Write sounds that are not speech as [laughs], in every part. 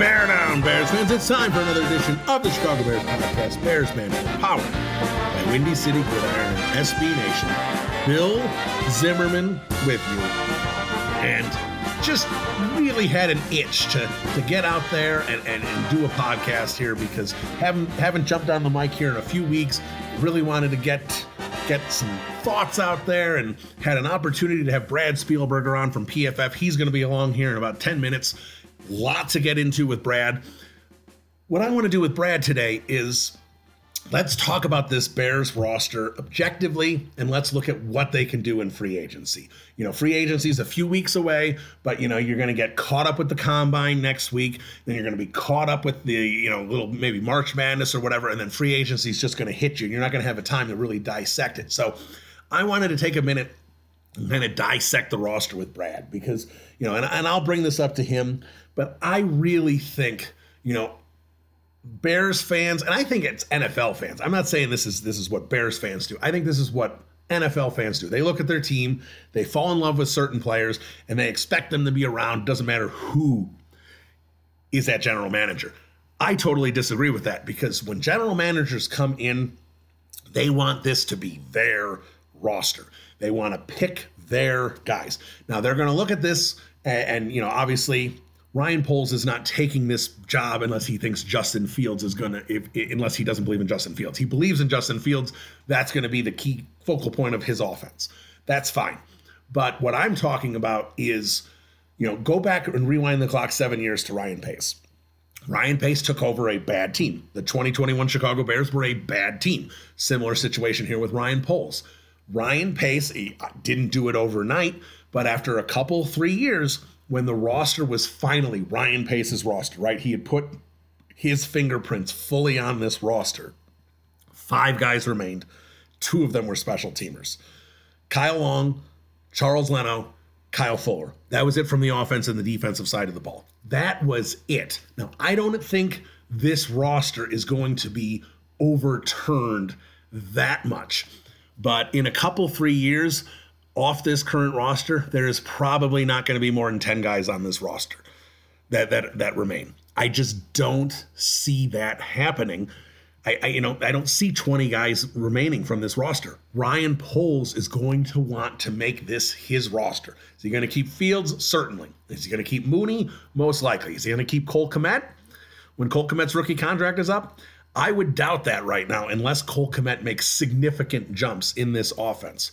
Bear Down, Bears fans. It's time for another edition of the Chicago Bears podcast, Bears Banter, powered by Windy City Gridiron and SB Nation. Bill Zimmerman with you, and just really had an itch to to get out there and, and, and do a podcast here because haven't haven't jumped on the mic here in a few weeks. Really wanted to get get some thoughts out there and had an opportunity to have Brad Spielberger on from PFF. He's going to be along here in about 10 minutes. Lots to get into with Brad. What I want to do with Brad today is let's talk about this Bears roster objectively and let's look at what they can do in free agency. You know, free agency is a few weeks away, but you know, you're going to get caught up with the combine next week, then you're going to be caught up with the, you know, little maybe March Madness or whatever, and then free agency is just going to hit you. And you're not going to have a time to really dissect it. So, I wanted to take a minute and kind of dissect the roster with Brad because, you know, and, and I'll bring this up to him, but I really think, you know, Bears fans, and I think it's NFL fans. I'm not saying this is this is what Bears fans do. I think this is what NFL fans do. They look at their team, they fall in love with certain players, and they expect them to be around. Doesn't matter who is that general manager. I totally disagree with that because when general managers come in, they want this to be their roster. They want to pick their guys. Now they're going to look at this, and, and you know, obviously Ryan Poles is not taking this job unless he thinks Justin Fields is going to, unless he doesn't believe in Justin Fields. He believes in Justin Fields. That's going to be the key focal point of his offense. That's fine. But what I'm talking about is, you know, go back and rewind the clock seven years to Ryan Pace. Ryan Pace took over a bad team. The 2021 Chicago Bears were a bad team. Similar situation here with Ryan Poles. Ryan Pace uh, didn't do it overnight, but after a couple, three years, when the roster was finally Ryan Pace's roster, right? He had put his fingerprints fully on this roster. Five guys remained. Two of them were special teamers. Kyle Long, Charles Leno, Kyle Fuller. That was it from the offense and the defensive side of the ball. That was it. Now, I don't think this roster is going to be overturned that much. But in a couple, three years, off this current roster, there is probably not going to be more than 10 guys on this roster that that that remain. I just don't see that happening. I, I, you know I don't see 20 guys remaining from this roster. Ryan Poles is going to want to make this his roster. Is he going to keep Fields? Certainly. Is he going to keep Mooney? Most likely. Is he going to keep Cole Kmet when Cole Kmet's rookie contract is up? I would doubt that right now, unless Cole Kmet makes significant jumps in this offense.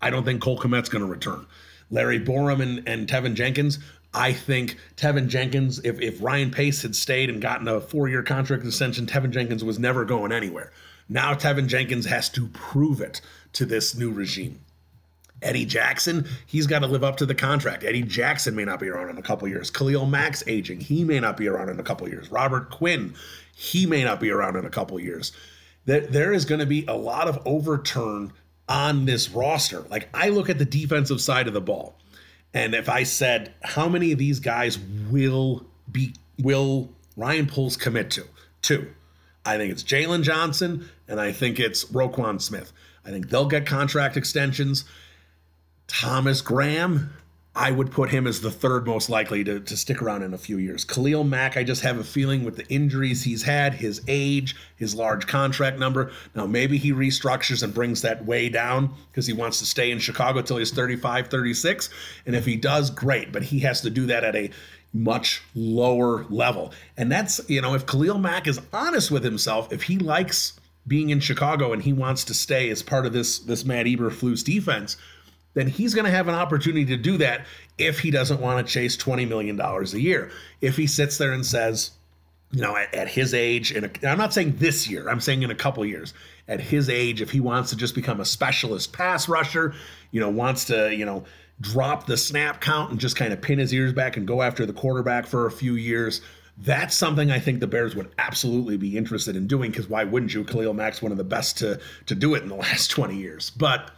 I don't think Cole Kmet's going to return. Larry Borom and, and Teven Jenkins, I think Teven Jenkins, if, if Ryan Pace had stayed and gotten a four year contract extension, Teven Jenkins was never going anywhere. Now Teven Jenkins has to prove it to this new regime. Eddie Jackson, he's got to live up to the contract. Eddie Jackson may not be around in a couple years. Khalil Mack's aging. He may not be around in a couple years. Robert Quinn, he may not be around in a couple years. There is going to be a lot of overturn on this roster. Like I look at the defensive side of the ball, and if I said how many of these guys will be will Ryan Poles commit to? Two. I think it's Jaylon Johnson and I think it's Roquan Smith. I think they'll get contract extensions. Thomas Graham, I would put him as the third most likely to, to stick around in a few years. Khalil Mack, I just have a feeling with the injuries he's had, his age, his large contract number. Now, maybe he restructures and brings that way down because he wants to stay in Chicago till he's 35, 36. And if he does, great. But he has to do that at a much lower level. And that's, you know, if Khalil Mack is honest with himself, if he likes being in Chicago and he wants to stay as part of this this Matt Eberflus defense, then he's going to have an opportunity to do that if he doesn't want to chase $20 million a year. If he sits there and says, you know, at, at his age, and I'm not saying this year, I'm saying in a couple years, at his age, if he wants to just become a specialist pass rusher, you know, wants to, you know, drop the snap count and just kind of pin his ears back and go after the quarterback for a few years. That's something I think the Bears would absolutely be interested in doing because why wouldn't you? Khalil Mack's one of the best to to do it in the [laughs] last 20 years. But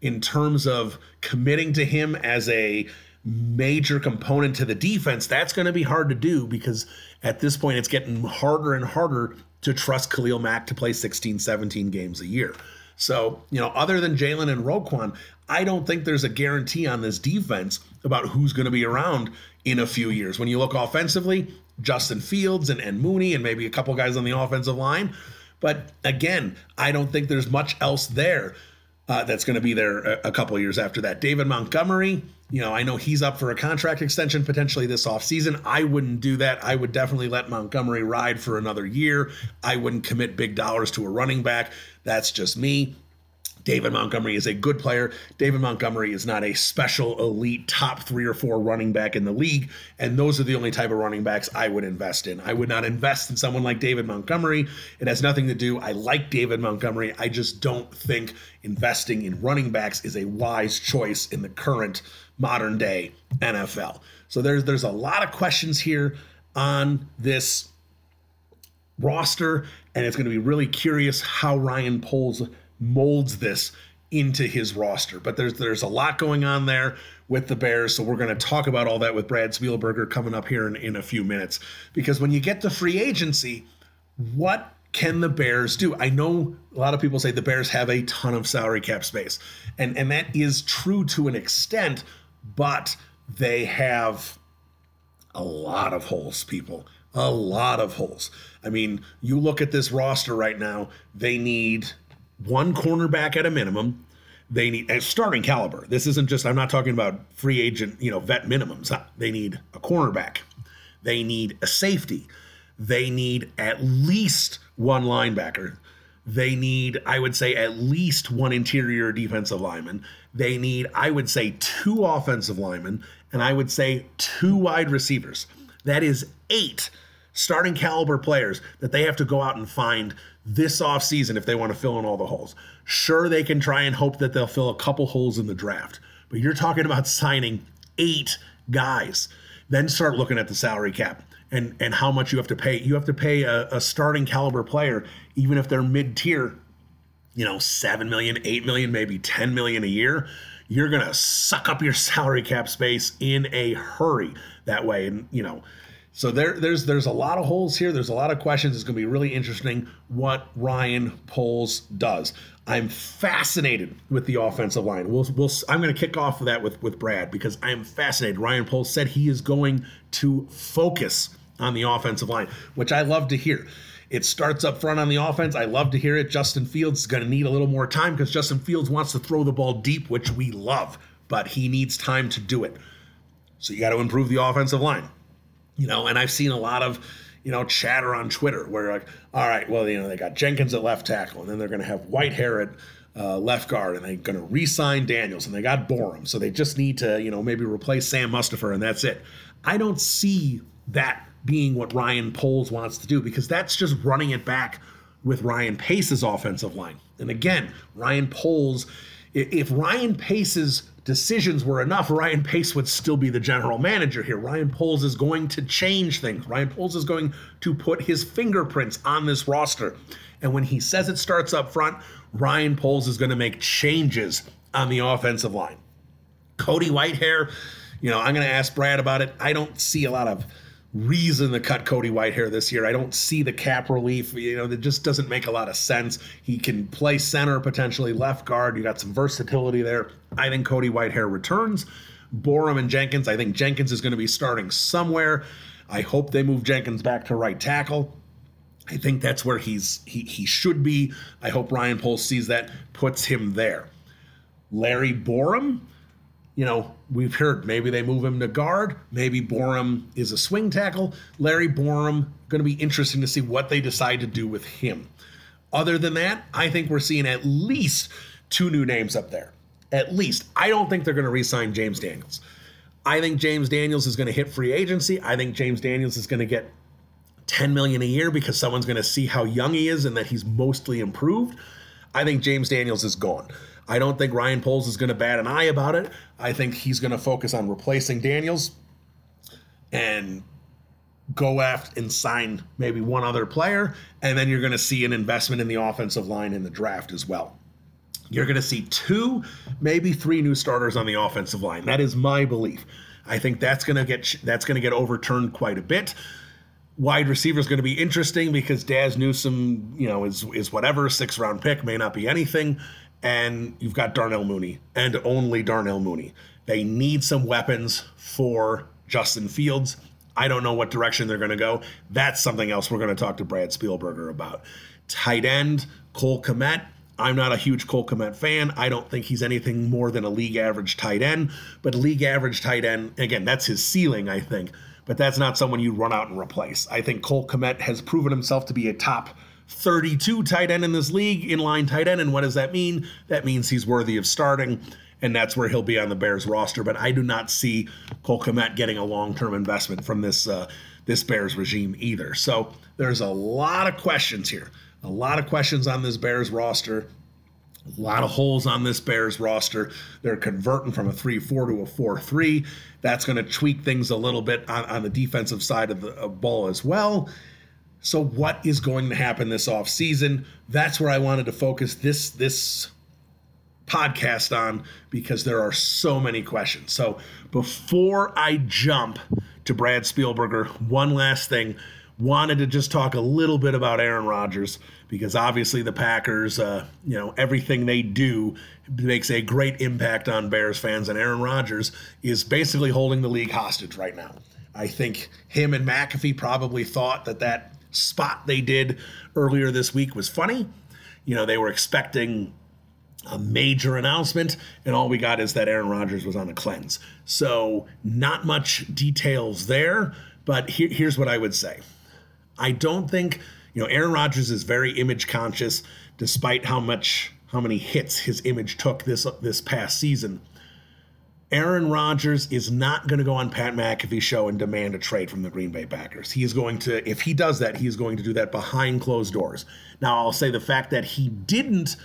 in terms of committing to him as a major component to the defense, that's going to be hard to do because at this point it's getting harder and harder to trust Khalil Mack to play 16, 17 games a year. So, you know, other than Jaylon and Roquan, I don't think there's a guarantee on this defense about who's going to be around in a few years. When you look offensively, Justin Fields and, and Mooney and maybe a couple guys on the offensive line. But again, I don't think there's much else there uh, that's going to be there a, a couple years after that. David Montgomery, you know, I know he's up for a contract extension potentially this offseason. I wouldn't do that. I would definitely let Montgomery ride for another year. I wouldn't commit big dollars to a running back. That's just me. David Montgomery is a good player. David Montgomery is not a special elite top three or four running back in the league. And those are the only type of running backs I would invest in. I would not invest in someone like David Montgomery. It has nothing to do. I like David Montgomery. I just don't think investing in running backs is a wise choice in the current modern day NFL. So there's there's a lot of questions here on this roster, and it's going to be really curious how Ryan Poles molds this into his roster. But there's there's a lot going on there with the Bears, so we're going to talk about all that with Brad Spielberger coming up here in, in a few minutes. Because when you get to free agency, what can the Bears do? I know a lot of people say the Bears have a ton of salary cap space, and and that is true to an extent, but they have a lot of holes, people. A lot of holes. I mean, you look at this roster right now, they need one cornerback at a minimum. They need a starting caliber. This isn't just, I'm not talking about free agent, you know, vet minimums. They need a cornerback. They need a safety. They need at least one linebacker. They need, I would say, at least one interior defensive lineman. They need, I would say, two offensive linemen. And I would say two wide receivers. That is eight starting caliber players that they have to go out and find this offseason if they want to fill in all the holes. Sure, they can try and hope that they'll fill a couple holes in the draft, but you're talking about signing eight guys. Then start looking at the salary cap and, and how much you have to pay. You have to pay a, a starting caliber player, even if they're mid tier, you know, 7 million, 8 million, maybe 10 million a year. You're going to suck up your [laughs] salary cap space in a hurry that way. And, you know, so there, there's there's a lot of holes here. There's a lot of questions. It's going to be really interesting what Ryan Poles does. I'm fascinated with the offensive line. We'll, we'll, I'm going to kick off of that with, with Brad because I am fascinated. Ryan Poles said he is going to focus on the offensive line, which I love to hear. It starts up front on the offense. I love to hear it. Justin Fields is going to need a little more time because Justin Fields wants to throw the ball deep, which we love, but he needs time to do it. So you got to improve the offensive line you know, and I've seen a lot of, you know, chatter on Twitter where like, all right, well, you know, they got Jenkins at left tackle, and then they're going to have Whitehair at uh, left guard, and they're going to re-sign Daniels, and they got Borom, so they just need to, you know, maybe replace Sam Mustipher, and that's it. I don't see that being what Ryan Poles wants to do because that's just running it back with Ryan Pace's offensive line. And again, Ryan Poles, if Ryan Pace's decisions were enough, Ryan Pace would still be the general manager here. Ryan Poles is going to change things. Ryan Poles is going to put his fingerprints on this roster. And when he says it starts up front, Ryan Poles is going to make changes on the offensive line. Cody Whitehair, you know, I'm going to ask Brad about it. I don't see a lot of reason to cut Cody Whitehair this year. I don't see the cap relief. You know, it just doesn't make a lot of sense. He can play center, potentially left guard. You got some versatility there. I think Cody Whitehair returns. Borom and Jenkins. I think Jenkins is going to be starting somewhere. I hope they move Jenkins back to right tackle. I think that's where he's he he should be. I hope Ryan Poles sees that, puts him there. Larry Borom, you know, we've heard maybe they move him to guard. Maybe Borom is a swing tackle. Larry Borom, going to be interesting to see what they decide to do with him. Other than that, I think we're seeing at least two new names up there. At least. I don't think they're going to re sign James Daniels. I think James Daniels is going to hit free agency. I think James Daniels is going to get 10 million a year because someone's going to see how young he is and that he's mostly improved. I think James Daniels is gone. I don't think Ryan Poles is going to bat an eye about it. I think he's going to focus on replacing Daniels and go after and sign maybe one other player. And then you're going to see an investment in the offensive line in the draft as well. You're going to see two, maybe three new starters on the offensive line. That is my belief. I think that's going to get that's going to get overturned quite a bit. Wide receiver is going to be interesting because Dazz Newsome, you know, is is whatever six round pick may not be anything, and you've got Darnell Mooney and only Darnell Mooney. They need some weapons for Justin Fields. I don't know what direction they're going to go. That's something else we're going to talk to Brad Spielberger about. Tight end Cole Kmet. I'm not a huge Cole Kmet fan. I don't think he's anything more than a league average tight end. But league average tight end, again, that's his ceiling, I think but that's not someone you run out and replace. I think Cole Kmet has proven himself to be a top 32 tight end in this league, inline tight end. And what does that mean? That means he's worthy of starting, and that's where he'll be on the Bears roster. But I do not see Cole Kmet getting a long term investment from this uh, this Bears regime either. So there's a lot of questions here, a lot of questions on this Bears roster. A lot of holes on this Bears roster. They're converting from a 3 4 to a 4 3. That's going to tweak things a little bit on, on the defensive side of the of ball as well. So, what is going to happen this offseason? That's where I wanted to focus this this podcast on because there are so many questions. So, before I jump to Brad Spielberger, one last thing wanted to just talk a little bit about Aaron Rodgers because obviously the Packers, uh, you know, everything they do makes a great impact on Bears fans, and Aaron Rodgers is basically holding the league hostage right now. I think him and McAfee probably thought that that spot they did earlier this week was funny. You know, they were expecting a major announcement, and all we got is that Aaron Rodgers was on a cleanse. So, not much details there, but here, here's what I would say I don't think, you know, Aaron Rodgers is very image conscious, despite how much how many hits his image took this this past season. Aaron Rodgers is not going to go on Pat McAfee's show and demand a trade from the Green Bay Packers. He is going to, if he does that, he is going to do that behind closed doors. Now, I'll say the fact that he didn't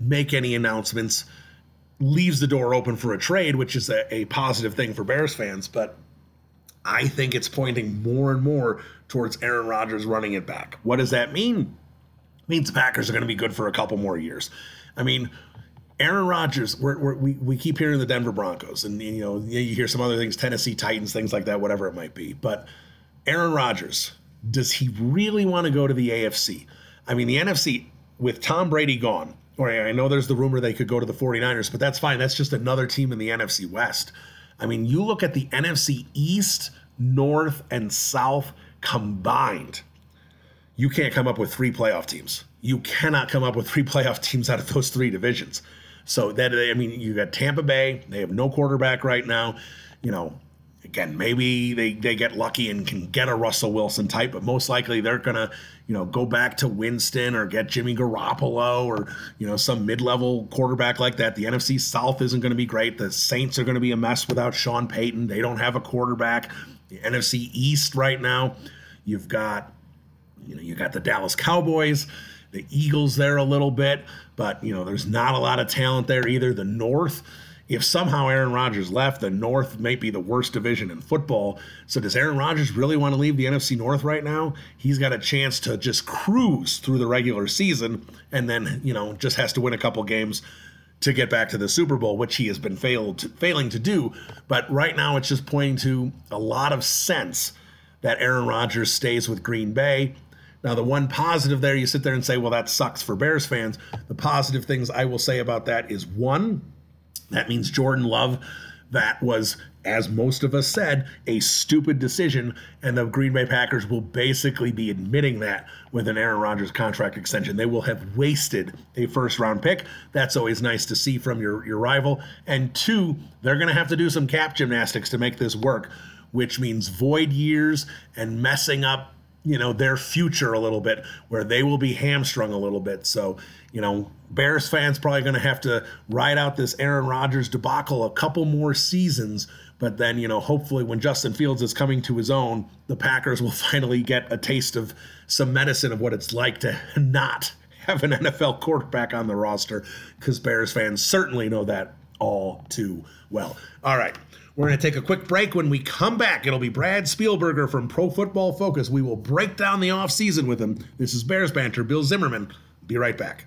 make any announcements leaves the door open for a trade, which is a, a positive thing for Bears fans. But I think it's pointing more and more towards Aaron Rodgers running it back. What does that mean? It means the Packers are going to be good for a couple more years. I mean, Aaron Rodgers, we're, we're, we we keep hearing the Denver Broncos, and you know you hear some other things, Tennessee Titans, things like that, whatever it might be. But Aaron Rodgers, does he really want to go to the AFC? I mean, the NFC with Tom Brady gone, or I know there's the rumor they could go to the 49ers, but that's fine. That's just another team in the NFC West. I mean, you look at the NFC East, North, and South combined, you can't come up with three playoff teams. You cannot come up with three [laughs] playoff teams out of those three divisions. So that I mean, you got Tampa Bay. They have no quarterback right now. You know, again, maybe they, they get lucky and can get a Russell Wilson type, but most likely they're gonna, you know, go back to Winston or get Jimmy Garoppolo or you know some mid-level quarterback like that. The NFC South isn't going to be great. The Saints are going to be a mess without Sean Payton. They don't have a quarterback. The NFC East right now, you've got, you know, you got the Dallas Cowboys the Eagles there a little bit, but you know, there's not a lot of talent there either. The North, if somehow Aaron Rodgers left, the North may be the worst division in football. So does Aaron Rodgers really want to leave the NFC North right now? He's got a chance to just cruise through the regular season and then, you know, just has to win a couple games to get back to the Super Bowl, which he has been failed to, failing to do. But right now it's just pointing to a lot of sense that Aaron Rodgers stays with Green Bay. Now, the one positive there, you sit there and say, well, that sucks for Bears fans. The positive things I will say about that is one, that means Jordan Love, that was, as most of us said, a stupid decision. And the Green Bay Packers will basically be admitting that with an Aaron Rodgers contract extension. They will have wasted a first round pick. That's always nice to see from your, your rival. And two, they're going to have to do some cap gymnastics to make this work, which means void years and messing up you know their future a little bit where they will be hamstrung a little bit. So you know bears fans probably going to have to ride out this aaron rodgers debacle a couple more seasons. But then you know hopefully when justin fields is coming to his own the packers will [laughs] finally get a taste of some medicine of what it's like to [laughs] not have an nfl quarterback on the roster because bears fans certainly know that all too well. All right we're going to take a quick break. When we come back, it'll be Brad Spielberger from Pro Football Focus. We will break down the offseason with him. This is Bears Banter. Bill Zimmerman. Be right back.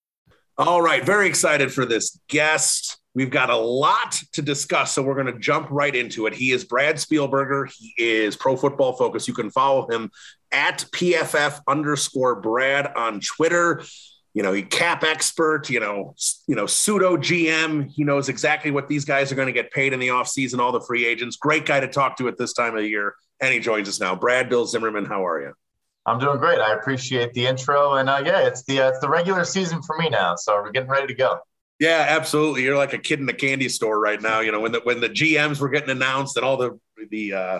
All right, very excited for this guest. We've got a lot to discuss, so we're going to jump right into it. He is Brad Spielberger. He is Pro Football Focus. You can follow him at PFF underscore Brad on Twitter. You know, he cap expert, you know, you know, pseudo GM. He knows exactly what these guys are going to get paid in the offseason, all the free agents. Great guy to talk to at this time of year. And he joins us now. Brad Bill Zimmerman, how are you? I'm doing great. I appreciate the intro, and uh, yeah, it's the uh, it's the regular season for me now, so we're getting ready to go. Yeah, absolutely. You're like a kid in a candy store right now. You know, when the when the GMs were getting announced and all the the uh,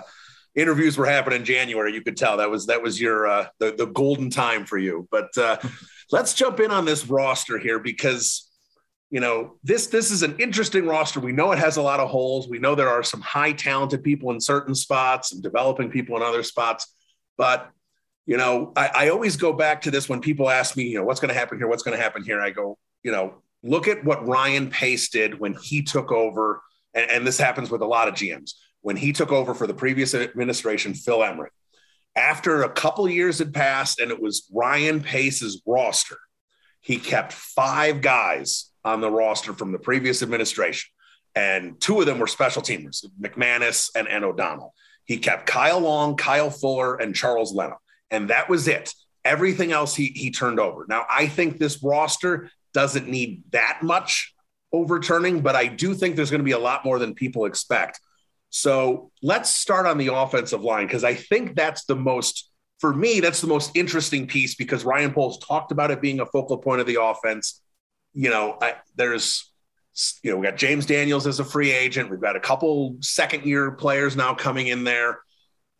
interviews were happening in January, you could tell that was that was your uh, the the golden time for you. But uh, [laughs] let's jump in on this roster here because you know this this is an interesting roster. We know it has a lot of holes. We know there are some high talented people in certain spots and developing people in other spots, but you know, I, I always go back to this when people ask me, you know, what's going to happen here? What's going to happen here? I go, you know, look at what Ryan Pace did when he took over. And, and this happens with a lot of GMs. When he took over for the previous administration, Phil Emerick, after a couple years had passed and it was Ryan Pace's roster, he kept five guys on the roster from the previous administration. And two of them were special teamers, McManus and, and O'Donnell. He kept Kyle Long, Kyle Fuller, and Charles Leno and that was it. Everything else he he turned over. Now I think this roster doesn't need that much overturning, but I do think there's going to be a lot more than people expect. So let's start on the offensive line because I think that's the most for me that's the most interesting piece because Ryan Poles talked about it being a focal point of the offense. You know, I, there's you know we got James Daniels as a free agent. We've got a couple second year players now coming in there.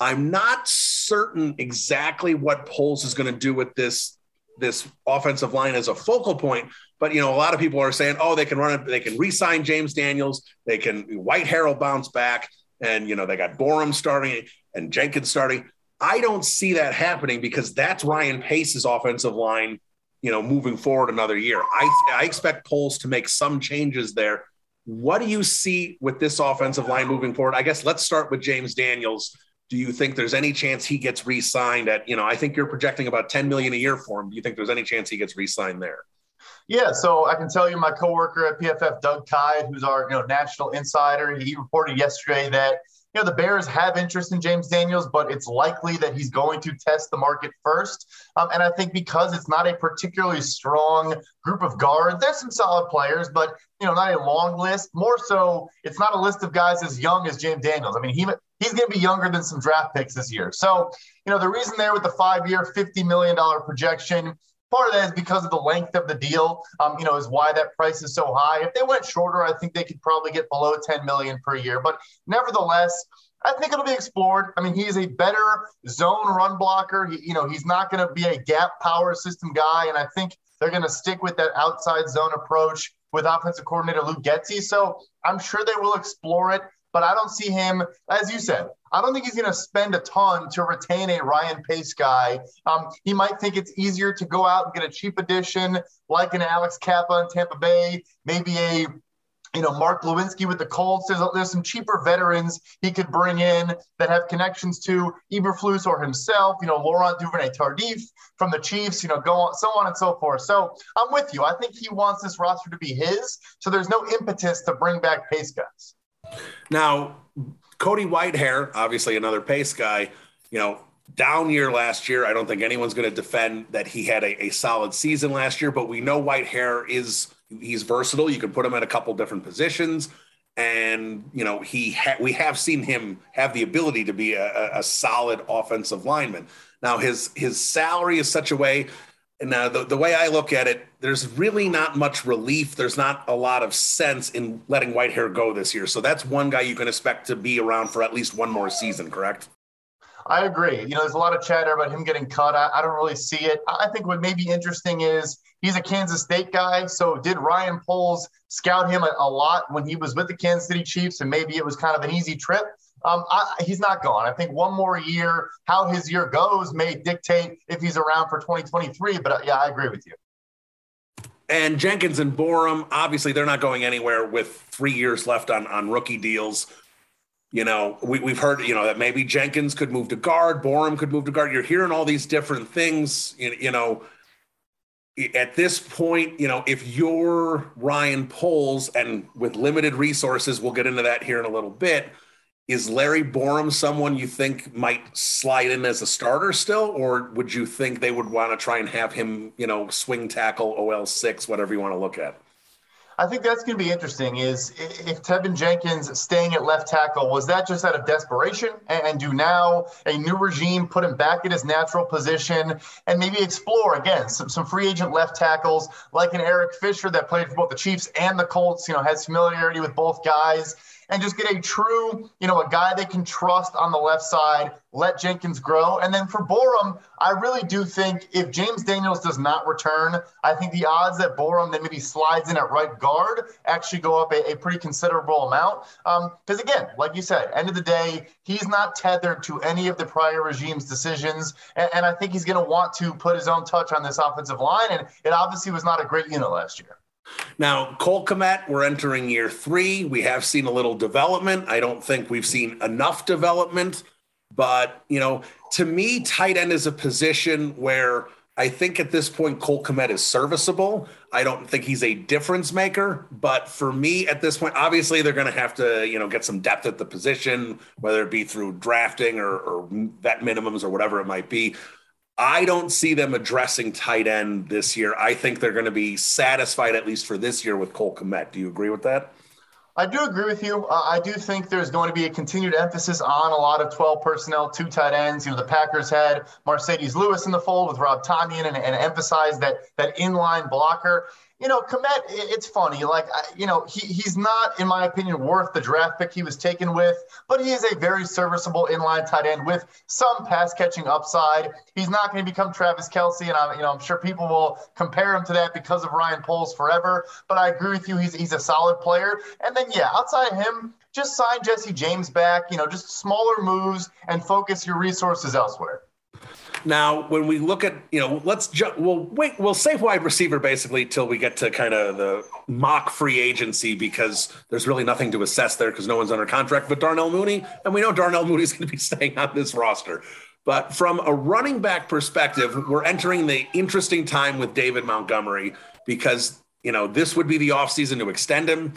I'm not certain exactly what Poles is going to do with this this offensive line as a focal point. But you know, a lot of people are saying, oh, they can run it, they can re-sign James Daniels, they can Whitehair'll bounce back, and you know, they got Borom starting and Jenkins starting. I don't see that happening because that's Ryan Pace's offensive line, you know, moving forward another year. I, I expect Poles to make some changes there. What do you see with this offensive line moving forward? I guess let's start with James Daniels do you think there's any chance he gets re-signed at, you know, I think you're projecting about 10 million a year for him. Do you think there's any chance he gets re-signed there? Yeah, so I can tell you my coworker at PFF, Doug Kyed, who's our you know national insider, he reported yesterday that you know, the Bears have interest in James Daniels, but it's likely that he's going to test the market first. Um, and I think because it's not a particularly strong group of guards, there's some solid players, but you know, not a long list. More so, it's not a list of guys as young as James Daniels. I mean, he he's going to be younger than some draft picks this year. So, you know, the reason there with the five-year, fifty million dollar projection Part of that is because of the length of the deal. Um, you know, is why that price is so high. If they went shorter, I think they could probably get below 10 million per year. But nevertheless, I think it'll be explored. I mean, he's a better zone run blocker. He, you know, he's not going to be a gap power system guy, and I think they're going to stick with that outside zone approach with offensive coordinator Luke Getsy. So I'm sure they will explore it but I don't see him, as you said, I don't think he's going to spend a ton to retain a Ryan Pace guy. Um, he might think it's easier to go out and get a cheap addition like an Alex Cappa in Tampa Bay, maybe a you know, Mark Glowinski with the Colts. There's, there's some cheaper veterans he could bring in that have connections to Eberflus or himself, you know, Laurent Duvernay-Tardif from the Chiefs, you know, go on, so on and so forth. So I'm with you. I think he wants this roster to be his. So there's no impetus to bring back pace guys. Now, Cody Whitehair, obviously another pace guy, you know, down year last year. I don't think anyone's going to defend that he had a, a, solid season last year, but we know Whitehair is he's versatile. You can put him at a couple different positions, and you know he ha- we have seen him have the ability to be a, a solid offensive lineman. Now his his salary is such a way. And now the, the way I look at it, there's really not much relief. There's not a lot of sense in letting Whitehair go this year. So that's one guy you can expect to be around for at least one more season, correct? I agree. You know, there's a lot of chatter about him getting cut. I, I, don't really see it. I think what may be interesting is he's a Kansas State guy. So did Ryan Poles scout him a, a lot when he was with the Kansas City Chiefs? And maybe it was kind of an easy trip. Um, I, he's not gone. I think one more year, how his year goes may dictate if he's around for 2023. But uh, yeah, I agree with you. And Jenkins and Borom, obviously, they're not going anywhere with three years left on, on rookie deals. You know, we, we've heard, you know, that maybe Jenkins could move to guard, Borom could move to guard. You're hearing all these different things, you, you know. At this point, you know, if you're Ryan Poles and with limited resources, we'll get into that here in a little bit. Is Larry Borom someone you think might slide in as a starter still, or would you think they would want to try and have him, you know, swing tackle, OL six, whatever you want to look at? I think that's going to be interesting. Is if Teven Jenkins staying at left tackle was that just out of desperation, and do now a new regime put him back in his natural position, and maybe explore again some, some free agent left tackles like an Eric Fisher that played for both the Chiefs and the Colts. You know, has familiarity with both guys and just get a true, you know, a guy they can trust on the left side, let Jenkins grow. And then for Borom, I really do think if James Daniels does not return, I think the odds that Borom then maybe slides in at right guard actually go up a, a pretty considerable amount. Because um, again, like you said, end of the day, he's not tethered to any of the prior regime's decisions. And, and I think he's going to want to put his own touch on this offensive line. And it obviously was not a great unit last year. Now, Cole Kmet, we're entering year three. We have seen a little development. I don't think we've seen enough development, but you know, to me, tight end is a position where I think at this point Cole Kmet is serviceable. I don't think he's a difference maker, but for me at this point, obviously they're going to have to, you know, get some depth at the position, whether it be through drafting or, or vet minimums or whatever it might be. I don't see them addressing tight end this year. I think they're going to be satisfied, at least for this year, with Cole Kmet. Do you agree with that? I do agree with you. Uh, I do think there's going to be a continued emphasis on a lot of 12 personnel, two tight ends. You know, the Packers had Marcedes Lewis in the fold with Rob Tonyan and, and emphasized that that inline blocker you know, Kmet, it's funny. Like, you know, he, he's not, in my opinion, worth the draft pick he was taken with, but he is a very serviceable inline tight end with some pass catching upside. He's not going to become Travis Kelce, and I'm, you know, I'm sure people will compare him to that because of Ryan Poles forever. But I agree with you; he's he's a solid player. And then, yeah, outside of him, just sign Jesse James back. You know, just smaller moves and focus your resources elsewhere. Now, when we look at, you know, let's ju- we'll wait, we'll save wide receiver basically till we get to kind of the mock free agency because there's really nothing to assess there because no one's under contract but Darnell Mooney, and we know Darnell [laughs] Mooney is going to be staying on this roster. But from a running back perspective, we're entering the interesting time with David Montgomery because you know this would be the offseason to extend him.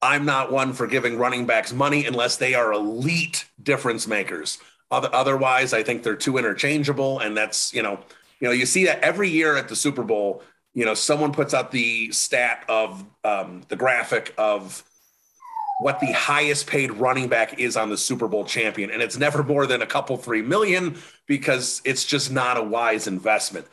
I'm not one for giving running backs money unless they are elite difference makers. Otherwise, I think they're too interchangeable, and that's you know, you know, you see that every year at the Super Bowl. You know, someone puts out the stat of um, the graphic of what the highest paid running back is on the Super Bowl champion, and it's never more than a couple three million because it's just not a wise investment.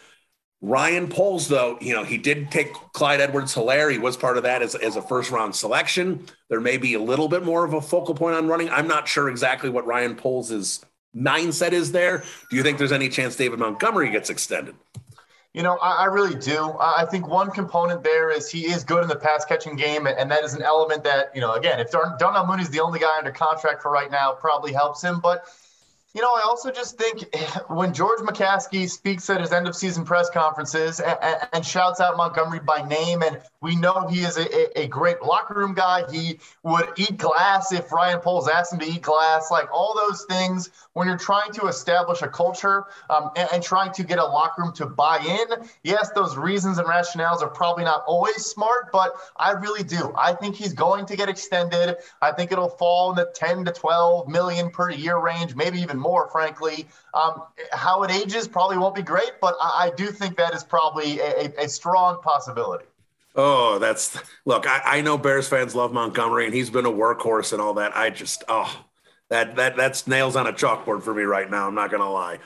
Ryan Poles, though, you know, he did take Clyde Edwards Helaire. He was part of that as, as a first round selection. There may be a little bit more of a focal point on running. I'm not sure exactly what Ryan Poles is mindset is there? Do you think there's any chance David Montgomery gets extended? You know, I, I, really do. I think one component there is he is good in the pass catching game, and that is an element that, you know, again, if Darnell Mooney is the only guy under contract for right now, probably helps him. But you know, I also just think [laughs] when George McCaskey speaks at his end of season press conferences and, and, shouts out Montgomery by name and We know he is a, a, great locker room guy. He would eat glass if Ryan Poles asked him to eat glass. Like all those things, when you're trying to establish a culture um, and, and, trying to get a locker room to buy in, yes, those reasons and rationales are probably not always smart, but I really do. I think he's going to get extended. I think it'll fall in the 10 to 12 million per year range, maybe even more, frankly. Um, how it ages probably won't be great, but I, I do think that is probably a, a strong possibility. Oh, that's look. I, I know Bears fans love Montgomery, and he's been a workhorse and all that. I just oh, that that that's nails on a chalkboard for me right now. I'm not gonna lie.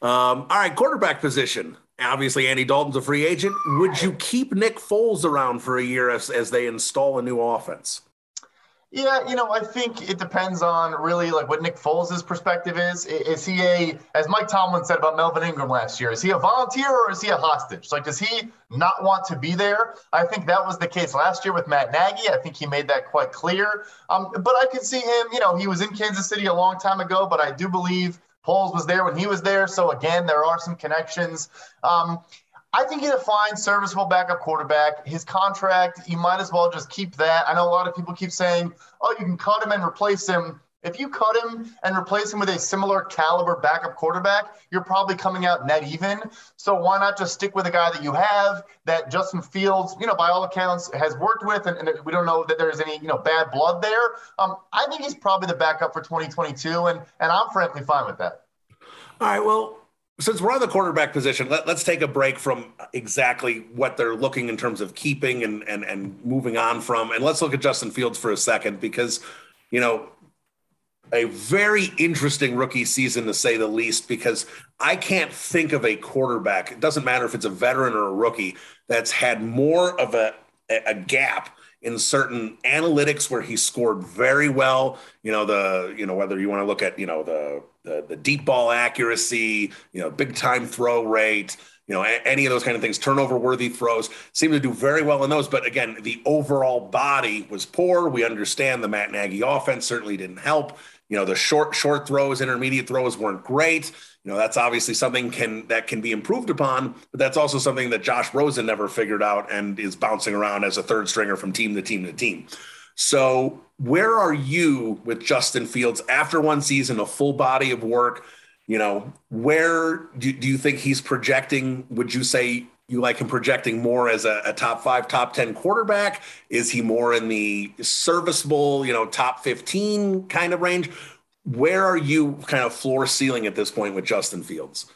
Um, all right, quarterback position. Obviously, Andy Dalton's a free agent. Would you keep Nick Foles around for a year as, as they install a new offense? Yeah, you know, I think it depends on really like what Nick Foles' perspective is. Is he a, as Mike Tomlin said about Melvin Ingram last year, is he a volunteer or is he a hostage? Like, does he not want to be there? I think that was the case last year with Matt Nagy. I think he made that quite clear. Um, but I could see him, you know, he was in Kansas City a long time ago, but I do believe Foles was there when he was there. So again, there are some connections. Um, I think he's a fine, serviceable backup quarterback. His contract, you might as well just keep that. I know a lot of people keep saying, oh, you can cut him and replace him. If you cut him and replace him with a similar caliber backup quarterback, you're probably coming out net even. So why not just stick with a guy that you have that Justin Fields, you know, by all accounts has worked with, and, and we don't know that there's any, you know, bad blood there. Um, I think he's probably the backup for 2022, and and I'm frankly fine with that. All right. Well, since we're on the quarterback position, let, us take a break from exactly what they're looking in terms of keeping and, and and moving on from, and let's look at Justin Fields for a second because, you know, a very interesting rookie season to say the least. Because I can't think of a quarterback. It doesn't matter if it's a veteran or a rookie that's had more of a a gap in certain analytics where he scored very well. You know the you know whether you want to look at you know the the, the deep ball accuracy, you know, big time throw rate, you know, any of those kind of things, turnover worthy throws, seem to do very well in those. But again, the overall body was poor. We understand the Matt Nagy offense certainly didn't help. You know, the short, short throws, intermediate throws weren't great. You know, that's obviously something can that can be improved upon, but that's also something that Josh Rosen never figured out and is bouncing around as a third stringer from team to team to team. So, where are you with Justin Fields after one season, a full body of work? You know, where do, do you think he's projecting? Would you say you like him projecting more as a, a, top five, top 10 quarterback? Is he more in the serviceable, you know, top 15 kind of range? Where are you kind of floor ceiling at this point with Justin Fields?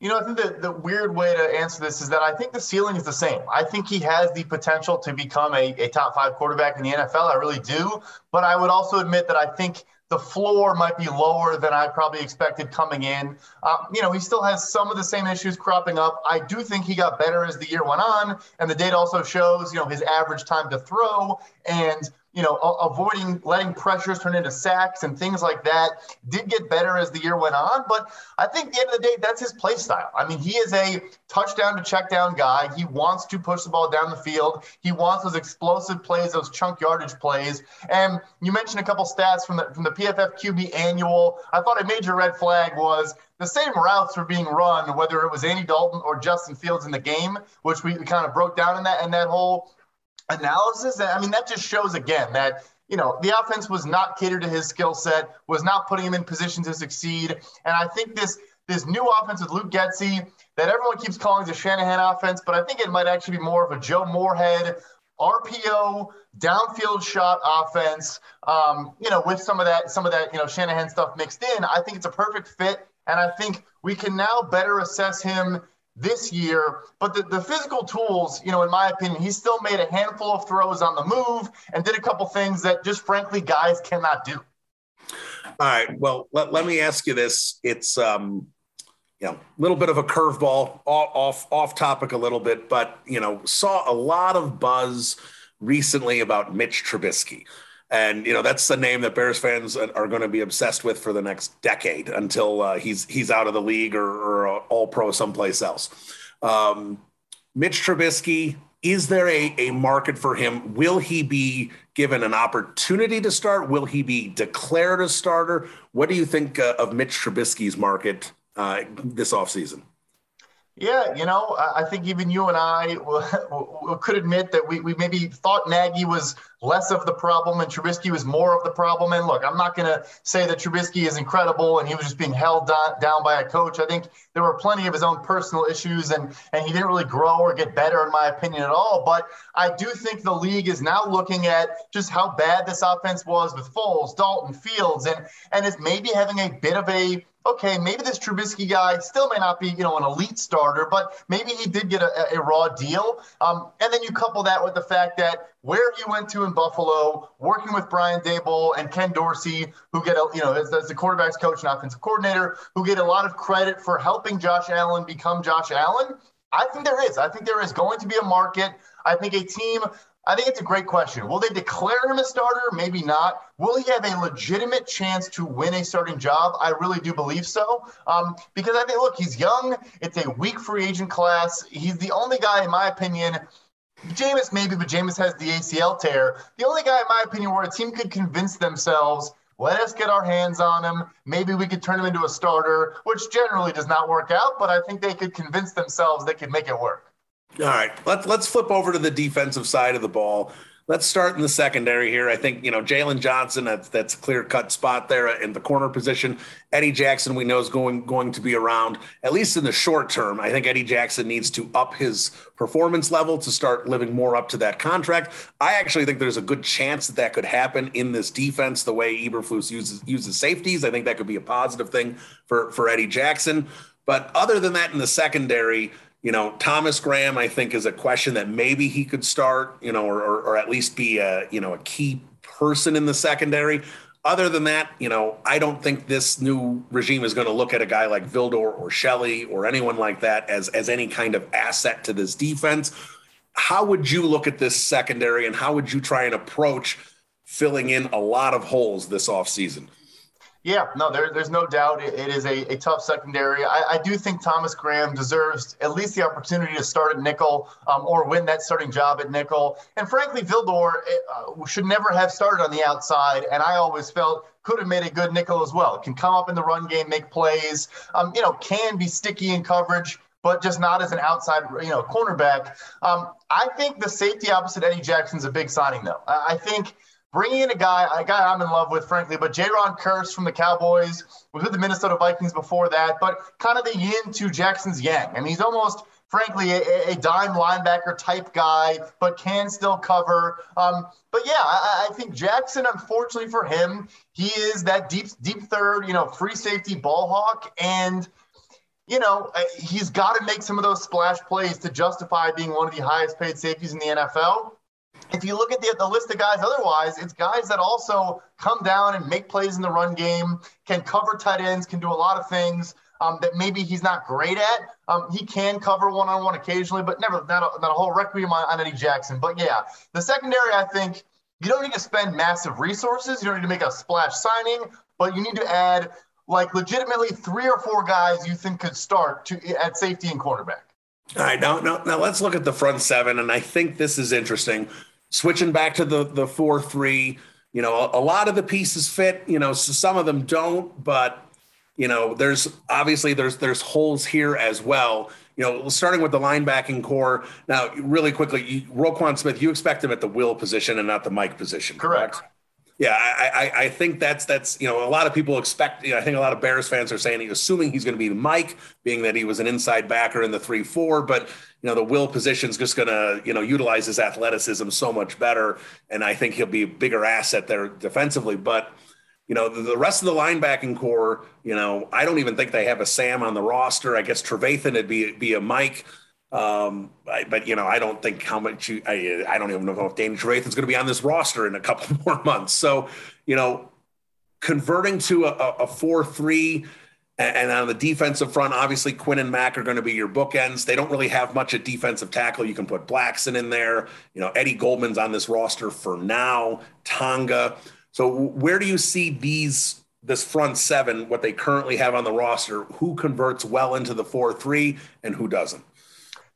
You know, I think the, the weird way to answer this is that I think the ceiling is the same. I think he has the potential to become a, a top five quarterback in the NFL. I really do. But I would also admit that I think the floor might be lower than I probably expected coming in. Uh, you know, he still has some of the same issues cropping up. I do think he got better as the year went on, and the data also shows, you know, his average time to throw and you know, avoiding letting pressures turn into sacks and things like that did get better as the year went on. But I think at the end of the day, that's his play style. I mean, he is a touchdown to check down guy. He wants to push the ball down the field. He wants those explosive plays, those chunk yardage plays. And you mentioned a couple stats from the from the PFF QB annual. I thought a major red flag was the same routes were being run, whether it was Andy Dalton or Justin Fields in the game, which we kind of broke down in that in that whole analysis. I mean, that just shows again that you know the offense was not catered to his skill set, was not putting him in position to succeed. And I think this this new offense with Luke Getsy that everyone keeps calling the Shanahan offense, but I think it might actually be more of a Joe Moorhead RPO downfield shot offense. Um, you know, with some of that some of that you know Shanahan stuff mixed in, I think it's a perfect fit. And I think we can now better assess him this year. But the, the physical tools, you know, in my opinion, he still made a handful of throws on the move and did a couple things that just frankly guys cannot do. All right. Well, let, let me ask you this. It's um, you know, a little bit of a curveball off, off topic a little bit, but you know, saw a lot of buzz recently about Mitch Trubisky. And you know that's the name that Bears fans are going to be obsessed with for the next decade until uh, he's he's out of the league or, or uh, all pro someplace else. Um, Mitch Trubisky, is there a, a market for him? Will he be given an opportunity to start? Will he be declared a starter? What do you think uh, of Mitch Trubisky's market uh, this offseason? Yeah, you know, I think even you and I [laughs] could admit that we, we maybe thought Nagy was less of the problem and Trubisky was more of the problem. And look, I'm not going to say that Trubisky is incredible and he was just being held down by a coach. I think there were plenty of his own personal issues and, and he didn't really grow or get better, in my opinion, at all. But I do think the league is now looking at just how bad this offense was with Foles, Dalton, Fields, and, and is maybe having a bit of a okay, maybe this Trubisky guy still may not be, you know, an elite starter, but maybe he did get a, a raw deal. Um, and then you couple that with the fact that where he went to in Buffalo, working with Brian Daboll and Ken Dorsey, who get a, you know, as, as the quarterbacks coach and offensive coordinator, who get a lot of credit for helping Josh Allen become Josh Allen. I think there is. I think there is going to be a market. I think a team I think it's a great question. Will they declare him a starter? Maybe not. Will he have a legitimate chance to win a starting job? I really do believe so. Um, because I think, look, he's young. It's a weak free agent class. He's the only guy, in my opinion. Jameis maybe, but Jameis has the ACL tear. The only guy, in my opinion, where a team could convince themselves let us get our hands on him. Maybe we could turn him into a starter, which generally does not work out, but I think they could convince themselves they could make it work. All right, let's let's flip over to the defensive side of the ball. Let's start in the secondary here. I think you know Jaylon Johnson. That's that's a clear cut spot there in the corner position. Eddie Jackson, we know is going going to be around at least in the short term. I think Eddie Jackson needs to up his performance level to start living more up to that contract. I actually think there's a good chance that that could happen in this defense. The way Eberflus uses uses safeties, I think that could be a positive thing for for Eddie Jackson. But other than that, in the secondary you know, Thomas Graham, I think, is a question that maybe he could start, you know, or, or, or at least be a, you know, a key person in the secondary. Other than that, you know, I don't think this new regime is going to look at a guy like Vildor or Shelley or anyone like that as as any kind of asset to this defense. How would you look at this secondary and how would you try and approach filling in a lot of holes this offseason? Yeah, no, there, there's no doubt it, it is a, a tough secondary. I, I, do think Thomas Graham deserves at least the opportunity to start at nickel um, or win that starting job at nickel. And frankly, Vildor uh, should never have started on the outside. And I always felt could have made a good nickel as well. Can come up in the run game, make plays. Um, you know, can be sticky in coverage but just not as an outside, you know, cornerback. Um, I think the safety opposite Eddie Jackson's a big signing, though. I think bringing in a guy, a guy I'm in love with, frankly, but Jayron Kearse from the Cowboys was with the Minnesota Vikings before that, but kind of the yin to Jackson's yang. I mean, he's almost, frankly, a, a dime linebacker type guy, but can still cover. Um, but yeah, I, I, think Jackson, unfortunately for him, he is that deep, deep third, you know, free safety ball hawk, and you know, uh, he's got to make some of those splash plays to justify being one of the highest paid safeties in the NFL if you look at the, the list of guys otherwise, it's guys that also come down and make plays in the run game, can cover tight ends, can do a lot of things um, that maybe he's not great at. Um, he can cover one on one occasionally, but never not a, not a whole requiem on, on Eddie Jackson. But yeah, the secondary, I think you don't need to spend massive resources. You don't need to make a splash signing, but you need to add like legitimately three or four guys you think could start to at safety and quarterback. All right, now, now, now let's look at the front seven, and I think this is interesting switching back to the the four three. You know, a, a lot of the pieces fit. You know, so some of them don't, but you know, there's obviously there's there's holes here as well. You know, starting with the linebacking corps. Now, really quickly, you, Roquan Smith, you expect him at the will position and not the Mike position, correct? correct? Yeah, I, I, I, think that's that's you know a lot of people expect. You know, I think a lot of Bears fans are saying, he's assuming he's going to be the Mike, being that he was an inside backer in the three four. But you know, the will position's just going to you know utilize his athleticism so much better, and I think he'll be a bigger asset there defensively. But you know, the, the rest of the linebacking corps, you know, I don't even think they have a Sam on the roster. I guess Trevathan would be be a Mike. Um, I, but you know, I don't think how much you, I, I don't even know if Danny Trevathan is going to be on this roster in a couple [laughs] more months. So, you know, converting to a, a four three, and on the defensive front, obviously Quinn and Mack are going to be your bookends. They don't really have much at defensive tackle. You can put Blackson in there. You know, Eddie Goldman's on this roster for now. Tonga. So where do you see these this front seven, what they currently have on the roster? Who converts well into the four three, and who doesn't?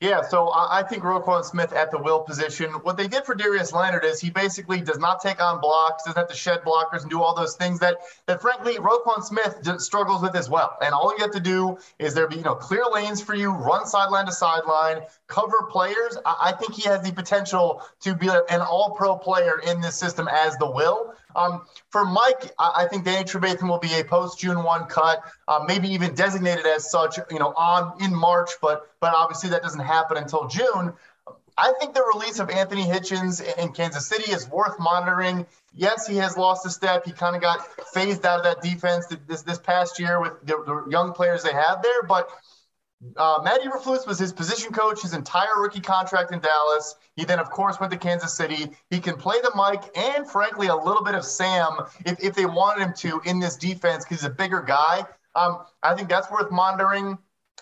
Yeah, so I think Roquan Smith at the will position. What they did for Darius Leonard is he basically does not take on blocks, doesn't have to shed blockers and do all those things that that frankly Roquan Smith struggles with as well. And all you have to do is there be you know clear lanes for you, run sideline to sideline, cover players. I, think he has the potential to be an All-Pro player in this system as the will. Um, for Mike, I, think Danny Trevathan will be a post June one cut, uh, maybe even designated as such, you know, on in March, but but obviously that doesn't happen until June. I think the release of Anthony Hitchens in Kansas City is worth monitoring. Yes, he has lost a step. He kind of got phased out of that defense this this past year with the, the young players they have there, but uh, Matt Eberflus was his position coach his entire rookie contract in Dallas. He then, of course, went to Kansas City. He can play the Mike and, frankly, a little bit of Sam if, if they wanted him to in this defense because he's a bigger guy. Um, I think that's worth monitoring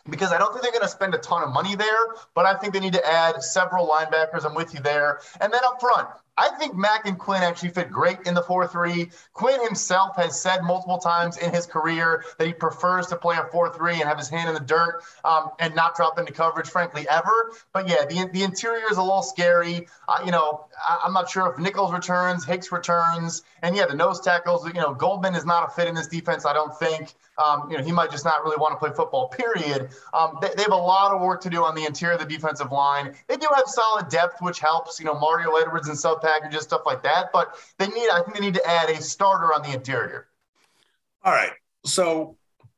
because I don't think they're going to spend a ton of money there, but I think they need to add several linebackers. I'm with you there. And then up front, I think Mack and Quinn actually fit great in the 4 3. Quinn himself has said multiple times in his career that he prefers to play a 4 3 and have his hand in the dirt um, and not drop into coverage, frankly, ever. But yeah, the, the interior is a little scary. Uh, you know, I, am not sure if Nichols returns, Hicks returns. And yeah, the nose tackles, you know, Goldman is not a fit in this defense, I don't think. Um, you know, he might just not really want to play football, period. Um, they, they, have a lot of work to do on the interior of the defensive line. They do have solid depth, which helps, you know, Mario Edwards and packages, stuff like that. But they need, I think they need to add a starter on the interior. All right. So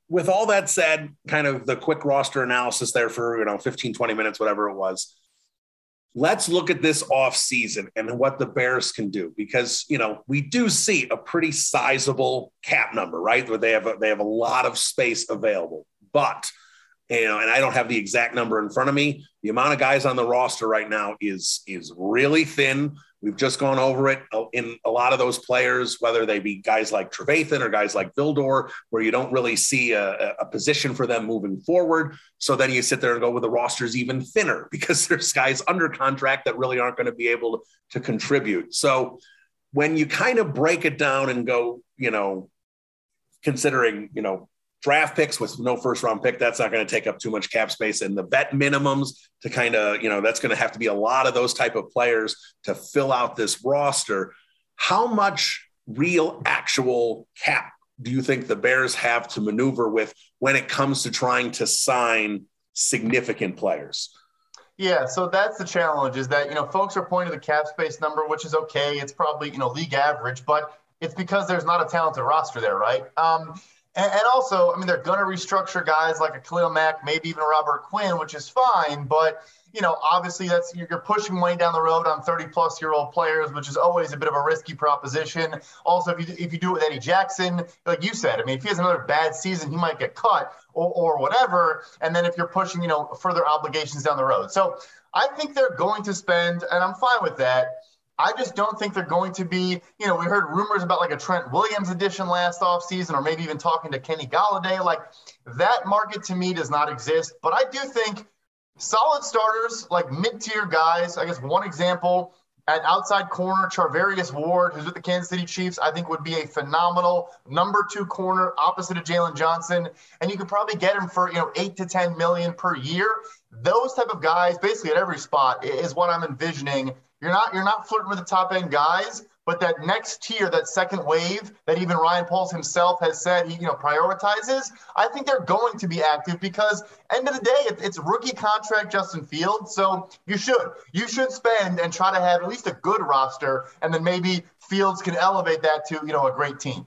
with all that said, kind of the quick roster analysis there for, you know, 15, 20 minutes, whatever it was let's look at this off season and what the Bears can do because you know we do see a pretty sizable cap number, right? Where they have a, they have a lot of space available, but you know, and I don't have the exact number in front of me. The amount of guys on the roster right now is is really thin. We've just gone over it uh, in a lot of those players, whether they be guys like Trevathan or guys like Vildor, where you don't really see a, a, position for them moving forward. So then you sit there and go, well, the roster's even thinner [laughs] because there's guys under contract that really aren't going to be able to, to contribute. So when you kind of break it down and go, you know, considering, you know, draft picks with no first round pick, that's not going to take up too much cap space. And the vet minimums to kind of, you know, that's going to have to be a lot of those type of players to fill out this roster. How much real actual cap do you think the Bears have to maneuver with when it comes to trying to sign significant players? Yeah, so that's the challenge is that, you know, folks are pointing to the cap space number, which is okay. It's probably, you know, league average, but it's because there's not a talented roster there, right? Um, and, and, also, I mean, they're going to restructure guys like a Khalil Mack, maybe even a Robert Quinn, which is fine. But, you know, obviously that's you're pushing money down the road on 30 plus year old players, which is always a bit of a risky proposition. Also, if you, if you do it with Eddie Jackson, like you said, I mean, if he has another bad season, he might get cut or, or whatever. And then if you're pushing, you know, further obligations down the road. So I think they're going to spend, and I'm fine with that I just don't think they're going to be, you know, we heard rumors about like a Trent Williams edition last offseason, or maybe even talking to Kenny Golladay. Like that market to me does not exist. But I do think solid starters, like mid tier guys, I guess one example at outside corner, Charvarius Ward, who's with the Kansas City Chiefs, I think would be a phenomenal number two corner opposite of Jaylon Johnson. And you could probably get him for, you know, eight to 10 million per year. Those type of guys, basically at every spot, is what I'm envisioning you're not you're not flirting with the top end guys, but that next tier, that second wave that even Ryan Poles himself has said he you know prioritizes, I think they're going to be active because end of the day, it's rookie contract Justin Fields. So you should you should spend and try to have at least a good roster, and then maybe Fields can elevate that to you know a great team.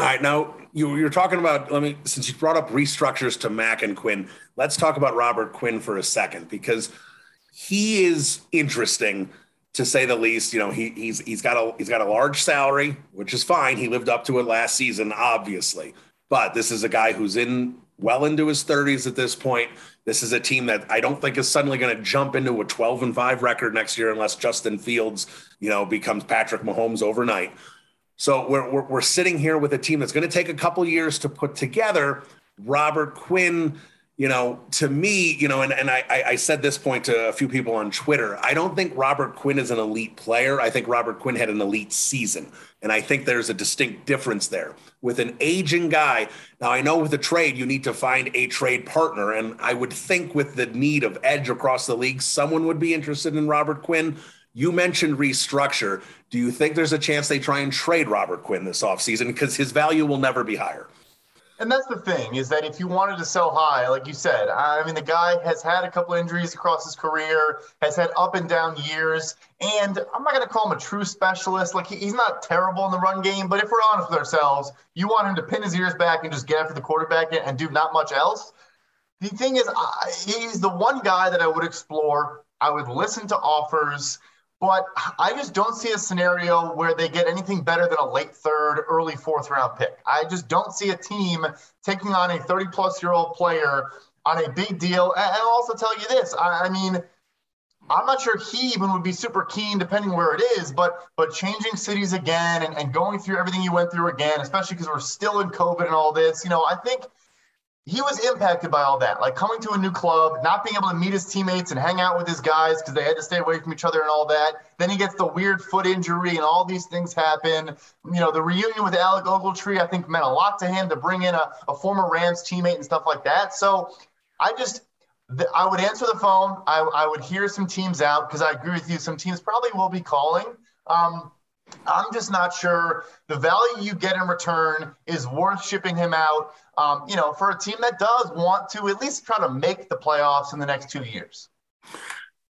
All right, now you, you're talking about. Let me since you brought up restructures to Mack and Quinn. Let's talk about Robert Quinn for a second because he is interesting to say the least. You know, he, he's he's got a he's got a large salary, which is fine. He lived up to it last season, obviously. But this is a guy who's in well into his 30s at this point. This is a team that I don't think is suddenly going to jump into a 12 and 5 record next year unless Justin Fields, you know, becomes Patrick Mahomes overnight. So we're, we're, we're sitting here with a team that's going to take a couple years to put together. Robert Quinn you know, to me, you know, and, and I, I said this point to a few people on Twitter. I don't think Robert Quinn is an elite player. I think Robert Quinn had an elite season. And I think there's a distinct difference there. With an aging guy, now I know with a trade, you need to find a trade partner. And I would think with the need of edge across the league, someone would be interested in Robert Quinn. You mentioned restructure. Do you think there's a chance they try and trade Robert Quinn this offseason? Because his value will never be higher. And that's the thing is that if you wanted to sell high, like you said, I mean, the guy has had a couple injuries across his career, has had up and down years, and I'm not going to call him a true specialist. Like he's not terrible in the run game, but if we're honest with ourselves, you want him to pin his ears back and just get after the quarterback and do not much else. The thing is, he's the one guy that I would explore. I would listen to offers. But I just don't see a scenario where they get anything better than a late third, early fourth round pick. I just don't see a team taking on a 30 plus year old player on a big deal. And I'll also tell you this I, mean, I'm not sure he even would be super keen, depending where it is. But but changing cities again and, and going through everything you went through again, especially because we're still in COVID and all this, you know, I think he was impacted by all that, like coming to a new club, not being able to meet his teammates and hang out with his guys because they had to stay away from each other and all that. Then he gets the weird foot injury and all these things happen. You know, the reunion with Alec Ogletree, I think, meant a lot to him to bring in a, a former Rams teammate and stuff like that. So I just, I would answer the phone. I, I would hear some teams out because I agree with you. Some teams probably will be calling. Um, I'm just not sure the value you get in return is worth shipping him out. Um, you know, for a team that does want to at least try to make the playoffs in the next two years.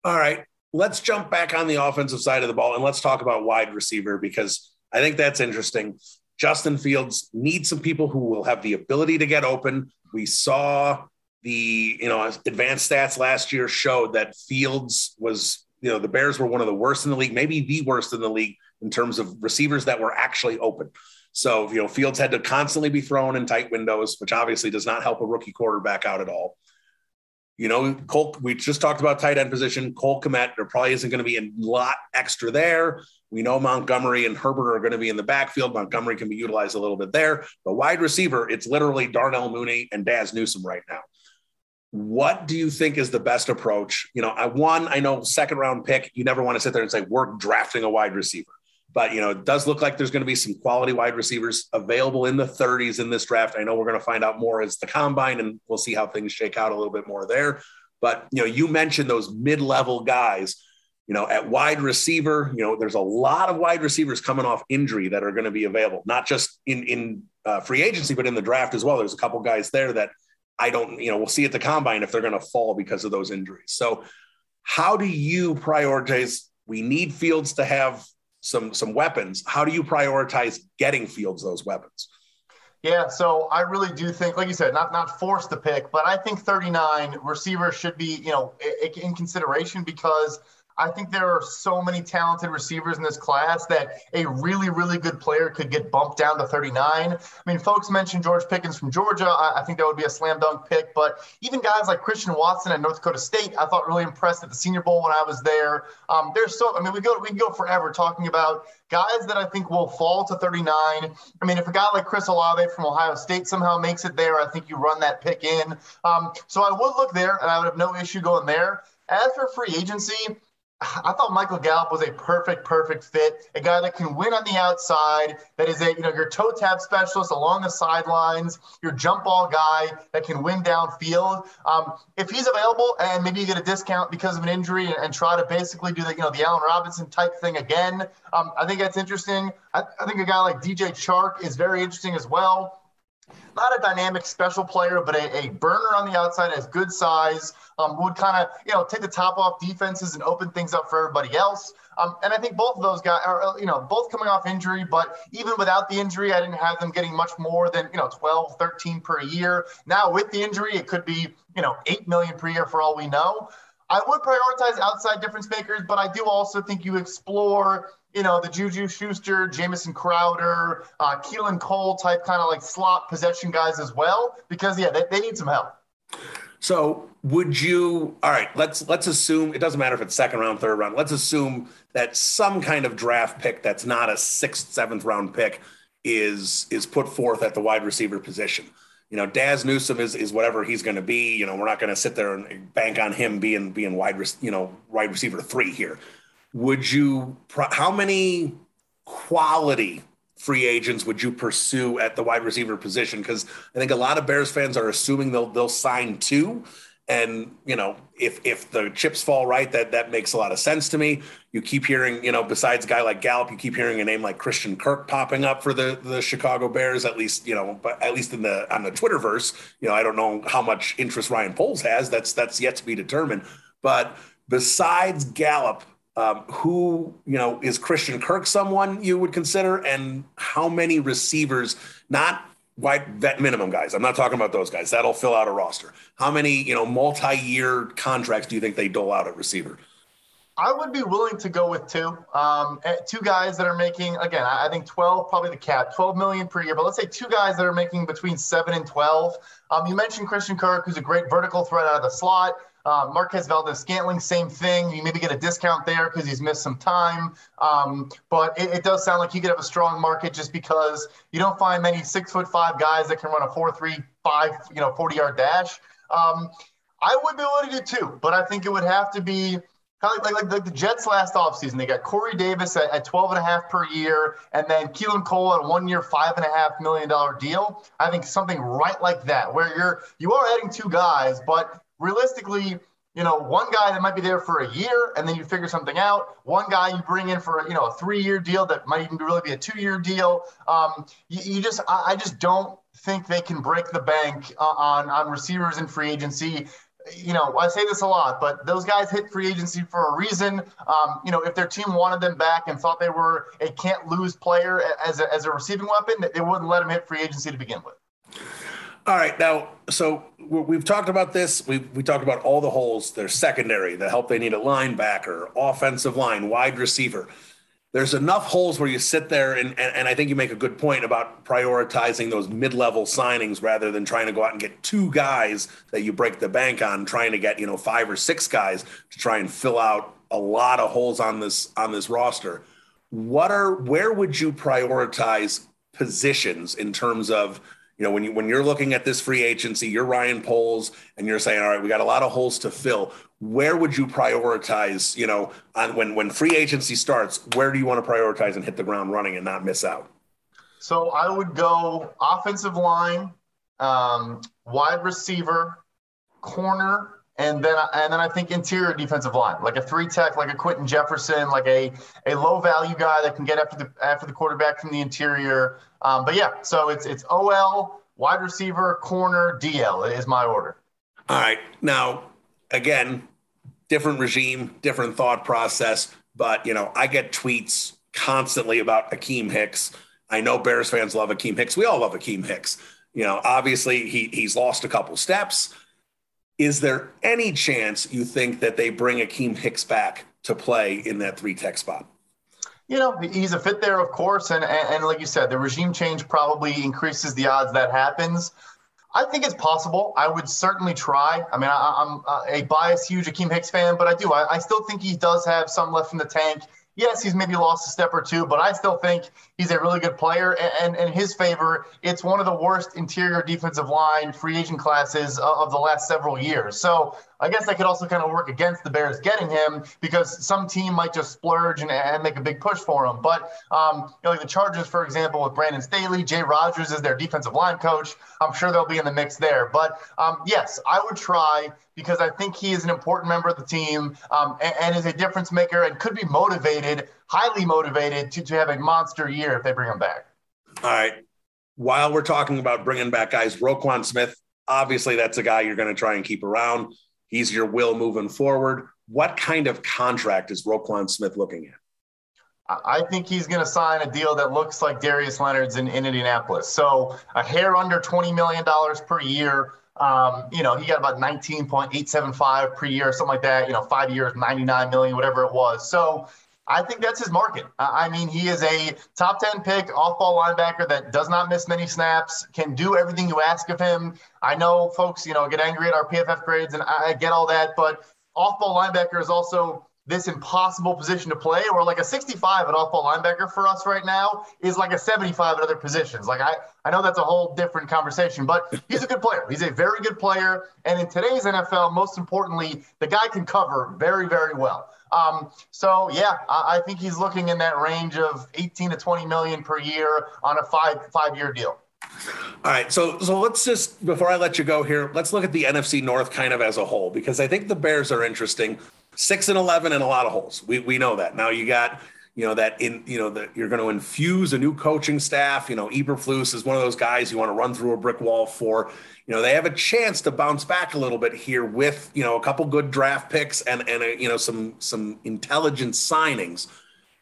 All right, let's jump back on the offensive side of the ball and let's talk about wide receiver because I think that's interesting. Justin Fields needs some people who will have the ability to get open. We saw the you know advanced stats last year showed that Fields was you know the Bears were one of the worst in the league, maybe the worst in the league in terms of receivers that were actually open. So, you know, Fields had to constantly be thrown in tight windows, which obviously does not help a rookie quarterback out at all. You know, Cole, we just talked about tight end position. Cole Kmet, there probably isn't going to be a lot extra there. We know Montgomery and Herbert are going to be in the backfield. Montgomery can be utilized a little bit there. But wide receiver, it's literally Darnell Mooney and Dazz Newsome right now. What do you think is the best approach? You know, I one, I know second round pick, you never want to sit there and say, we're drafting a wide receiver. But you know, it does look like there's going to be some quality wide receivers available in the 30s in this draft. I know we're going to find out more as the combine, and we'll see how things shake out a little bit more there. But you know, you mentioned those mid-level guys. You know, at wide receiver, you know, there's a lot of wide receivers coming off injury that are going to be available, not just in in uh, free agency, but in the draft as well. There's a couple guys there that I don't, you know, we'll see at the combine if they're going to fall because of those injuries. So, how do you prioritize? We need Fields to have some some weapons. How do you prioritize getting Fields those weapons? Yeah, so I really do think, like you said, not not forced to pick, but I think 39 receivers should be, you know, in consideration because I think there are so many talented receivers in this class that a really, really good player could get bumped down to 39. I mean, folks mentioned George Pickens from Georgia. I, I think that would be a slam dunk pick. But even guys like Christian Watson at North Dakota State, I thought really impressed at the Senior Bowl when I was there. Um, there's so, I mean, we go we can go forever talking about guys that I think will fall to 39. I mean, if a guy like Chris Olave from Ohio State somehow makes it there, I think you run that pick in. Um, so I would look there, and I would have no issue going there. As for free agency, I thought Michael Gallup was a perfect, perfect fit. A guy that can win on the outside, that is a you know your toe tap specialist along the sidelines, your jump ball guy that can win downfield. Um, if he's available and maybe you get a discount because of an injury and, and, try to basically do the you know the Allen Robinson type thing again, um, I think that's interesting. I, I think a guy like DJ Chark is very interesting as well not a dynamic special player, but a, a burner on the outside, has good size, um, would kind of, you know, take the top off defenses and open things up for everybody else. Um, and I think both of those guys are, you know, both coming off injury, but even without the injury, I didn't have them getting much more than, you know, 12, 13 per year. Now with the injury, it could be, you know, 8 million per year for all we know. I would prioritize outside difference makers, but I do also think you explore you know, the Juju Schuster, Jamison Crowder, uh, Keelan Cole type kind of like slot possession guys as well, because yeah, they, they need some help. So would you all right, let's let's assume it doesn't matter if it's second round, third round. Let's assume that some kind of draft pick that's not a sixth, seventh round pick is is put forth at the wide receiver position. you know, Dazz Newsome is, is whatever he's going to be. You know, we're not going to sit there and bank on him being being wide, you know, wide receiver three here. Would you? How many quality free agents would you pursue at the wide receiver position? Because I think a lot of Bears fans are assuming they'll they'll sign two, and you know, if if the chips fall right, that that makes a lot of sense to me. You keep hearing, you know, besides a guy like Gallup, you keep hearing a name like Christian Kirk popping up for the the Chicago Bears. At least, you know, but at least in the on the Twitterverse, you know, I don't know how much interest Ryan Poles has. That's that's yet to be determined. But besides Gallup, um, who you know is Christian Kirk someone you would consider, and how many receivers, not wide vet minimum guys. I'm not talking about those guys. That'll fill out a roster. How many, you know, multi-year contracts do you think they dole out at receiver? I would be willing to go with two. Um, eh, two guys that are making again, I think 12 probably the cap, 12 million per year. But let's say two guys that are making between seven and 12. Um, you mentioned Christian Kirk, who's a great vertical threat out of the slot. Uh, Marquez Valdes-Scantling, same thing. You maybe get a discount there because he's missed some time. Um, but it, it, does sound like he could have a strong market just because you don't find many six foot five guys that can run a four three five, you know, 40 yard dash. Um, I would be willing to do two, but I think it would have to be kind of like, like, like the Jets last offseason. They got Corey Davis at, at 12 and a half per year, and then Keelan Cole at a one year, five and a half million dollar deal. I think something right like that, where you're you are adding two guys, but realistically, you know, one guy that might be there for a year and then you figure something out. One guy you bring in for, you know, a three year deal that might even really be a two year deal. Um, you, you, just, I, I, just don't think they can break the bank uh, on, on receivers in free agency. You know, I say this a lot, but those guys hit free agency for a reason. Um, you know, if their team wanted them back and thought they were a can't lose player as a, as a receiving weapon, they wouldn't let them hit free agency to begin with. All right, now, so we've talked about this. We we talked about all the holes. They're secondary, the help they need a linebacker, offensive line, wide receiver. There's enough holes where you sit there, and, and, and I think you make a good point about prioritizing those mid level signings rather than trying to go out and get two guys that you break the bank on, trying to get you know five or six guys to try and fill out a lot of holes on this on this roster. What are where would you prioritize positions in terms of you know, when you when you're looking at this free agency, you're Ryan Poles, and you're saying, all right, we got a lot of holes to fill. Where would you prioritize? You know, on when when free agency starts, where do you want to prioritize and hit the ground running and not miss out? So I would go offensive line, um, wide receiver, corner, and then and then I think interior defensive line, like a three tech, like a Quinton Jefferson, like a a low value guy that can get after the after the quarterback from the interior. Um, but yeah, so it's it's OL, wide receiver, corner, DL is my order. All right, now again, different regime, different thought process, but you know I get tweets constantly about Akiem Hicks. I know Bears fans love Akiem Hicks. We all love Akiem Hicks. You know, obviously he he's lost a couple steps is there any chance you think that they bring Akiem Hicks back to play in that three tech spot? You know, he's a fit there, of course. And, and, and like you said, the regime change probably increases the odds that happens. I think it's possible. I would certainly try. I mean, I, am uh, a biased, huge Akiem Hicks fan, but I do. I, I, still think he does have some left in the tank yes, he's maybe lost a step or two, but I still think he's a really good player. And in his favor, it's one of the worst interior defensive line free agent classes uh, of the last several years. So I guess that could also kind of work against the Bears getting him because some team might just splurge and, and make a big push for him. But um, you know, like the Chargers, for example, with Brandon Staley, Jay Rodgers is their defensive line coach. I'm sure they'll be in the mix there. But um, yes, I would try because I think he is an important member of the team um, and, and, is a difference maker and could be motivated, highly motivated to, to have a monster year if they bring him back. All right. While we're talking about bringing back guys, Roquan Smith, obviously that's a guy you're going to try and keep around. He's your will moving forward. What kind of contract is Roquan Smith looking at? I think he's going to sign a deal that looks like Darius Leonard's in, in Indianapolis. So a hair under $20 million per year. Um, you know, he got about 19.875 per year, something like that. You know, five years, 99 million, whatever it was. So I think that's his market. I mean, he is a top 10 pick, off ball linebacker that does not miss many snaps, can do everything you ask of him. I know folks, you know, get angry at our PFF grades, and I get all that, but off ball linebacker is also this impossible position to play, or like a 65 at off ball linebacker for us right now is like a 75 at other positions. Like I, I know that's a whole different conversation, but he's a good player. He's a very good player. And in today's NFL, most importantly, the guy can cover very, very well. Um, so yeah, I, I think he's looking in that range of 18 to 20 million per year on a five five year deal. All right, so so let's just before I let you go here, let's look at the NFC North kind of as a whole because I think the Bears are interesting. Six and eleven and a lot of holes. We we know that. Now you got you know that in you know that you're going to infuse a new coaching staff. You know Eberflus is one of those guys you want to run through a brick wall for. You know they have a chance to bounce back a little bit here with you know a couple good draft picks and and a, you know some some intelligent signings.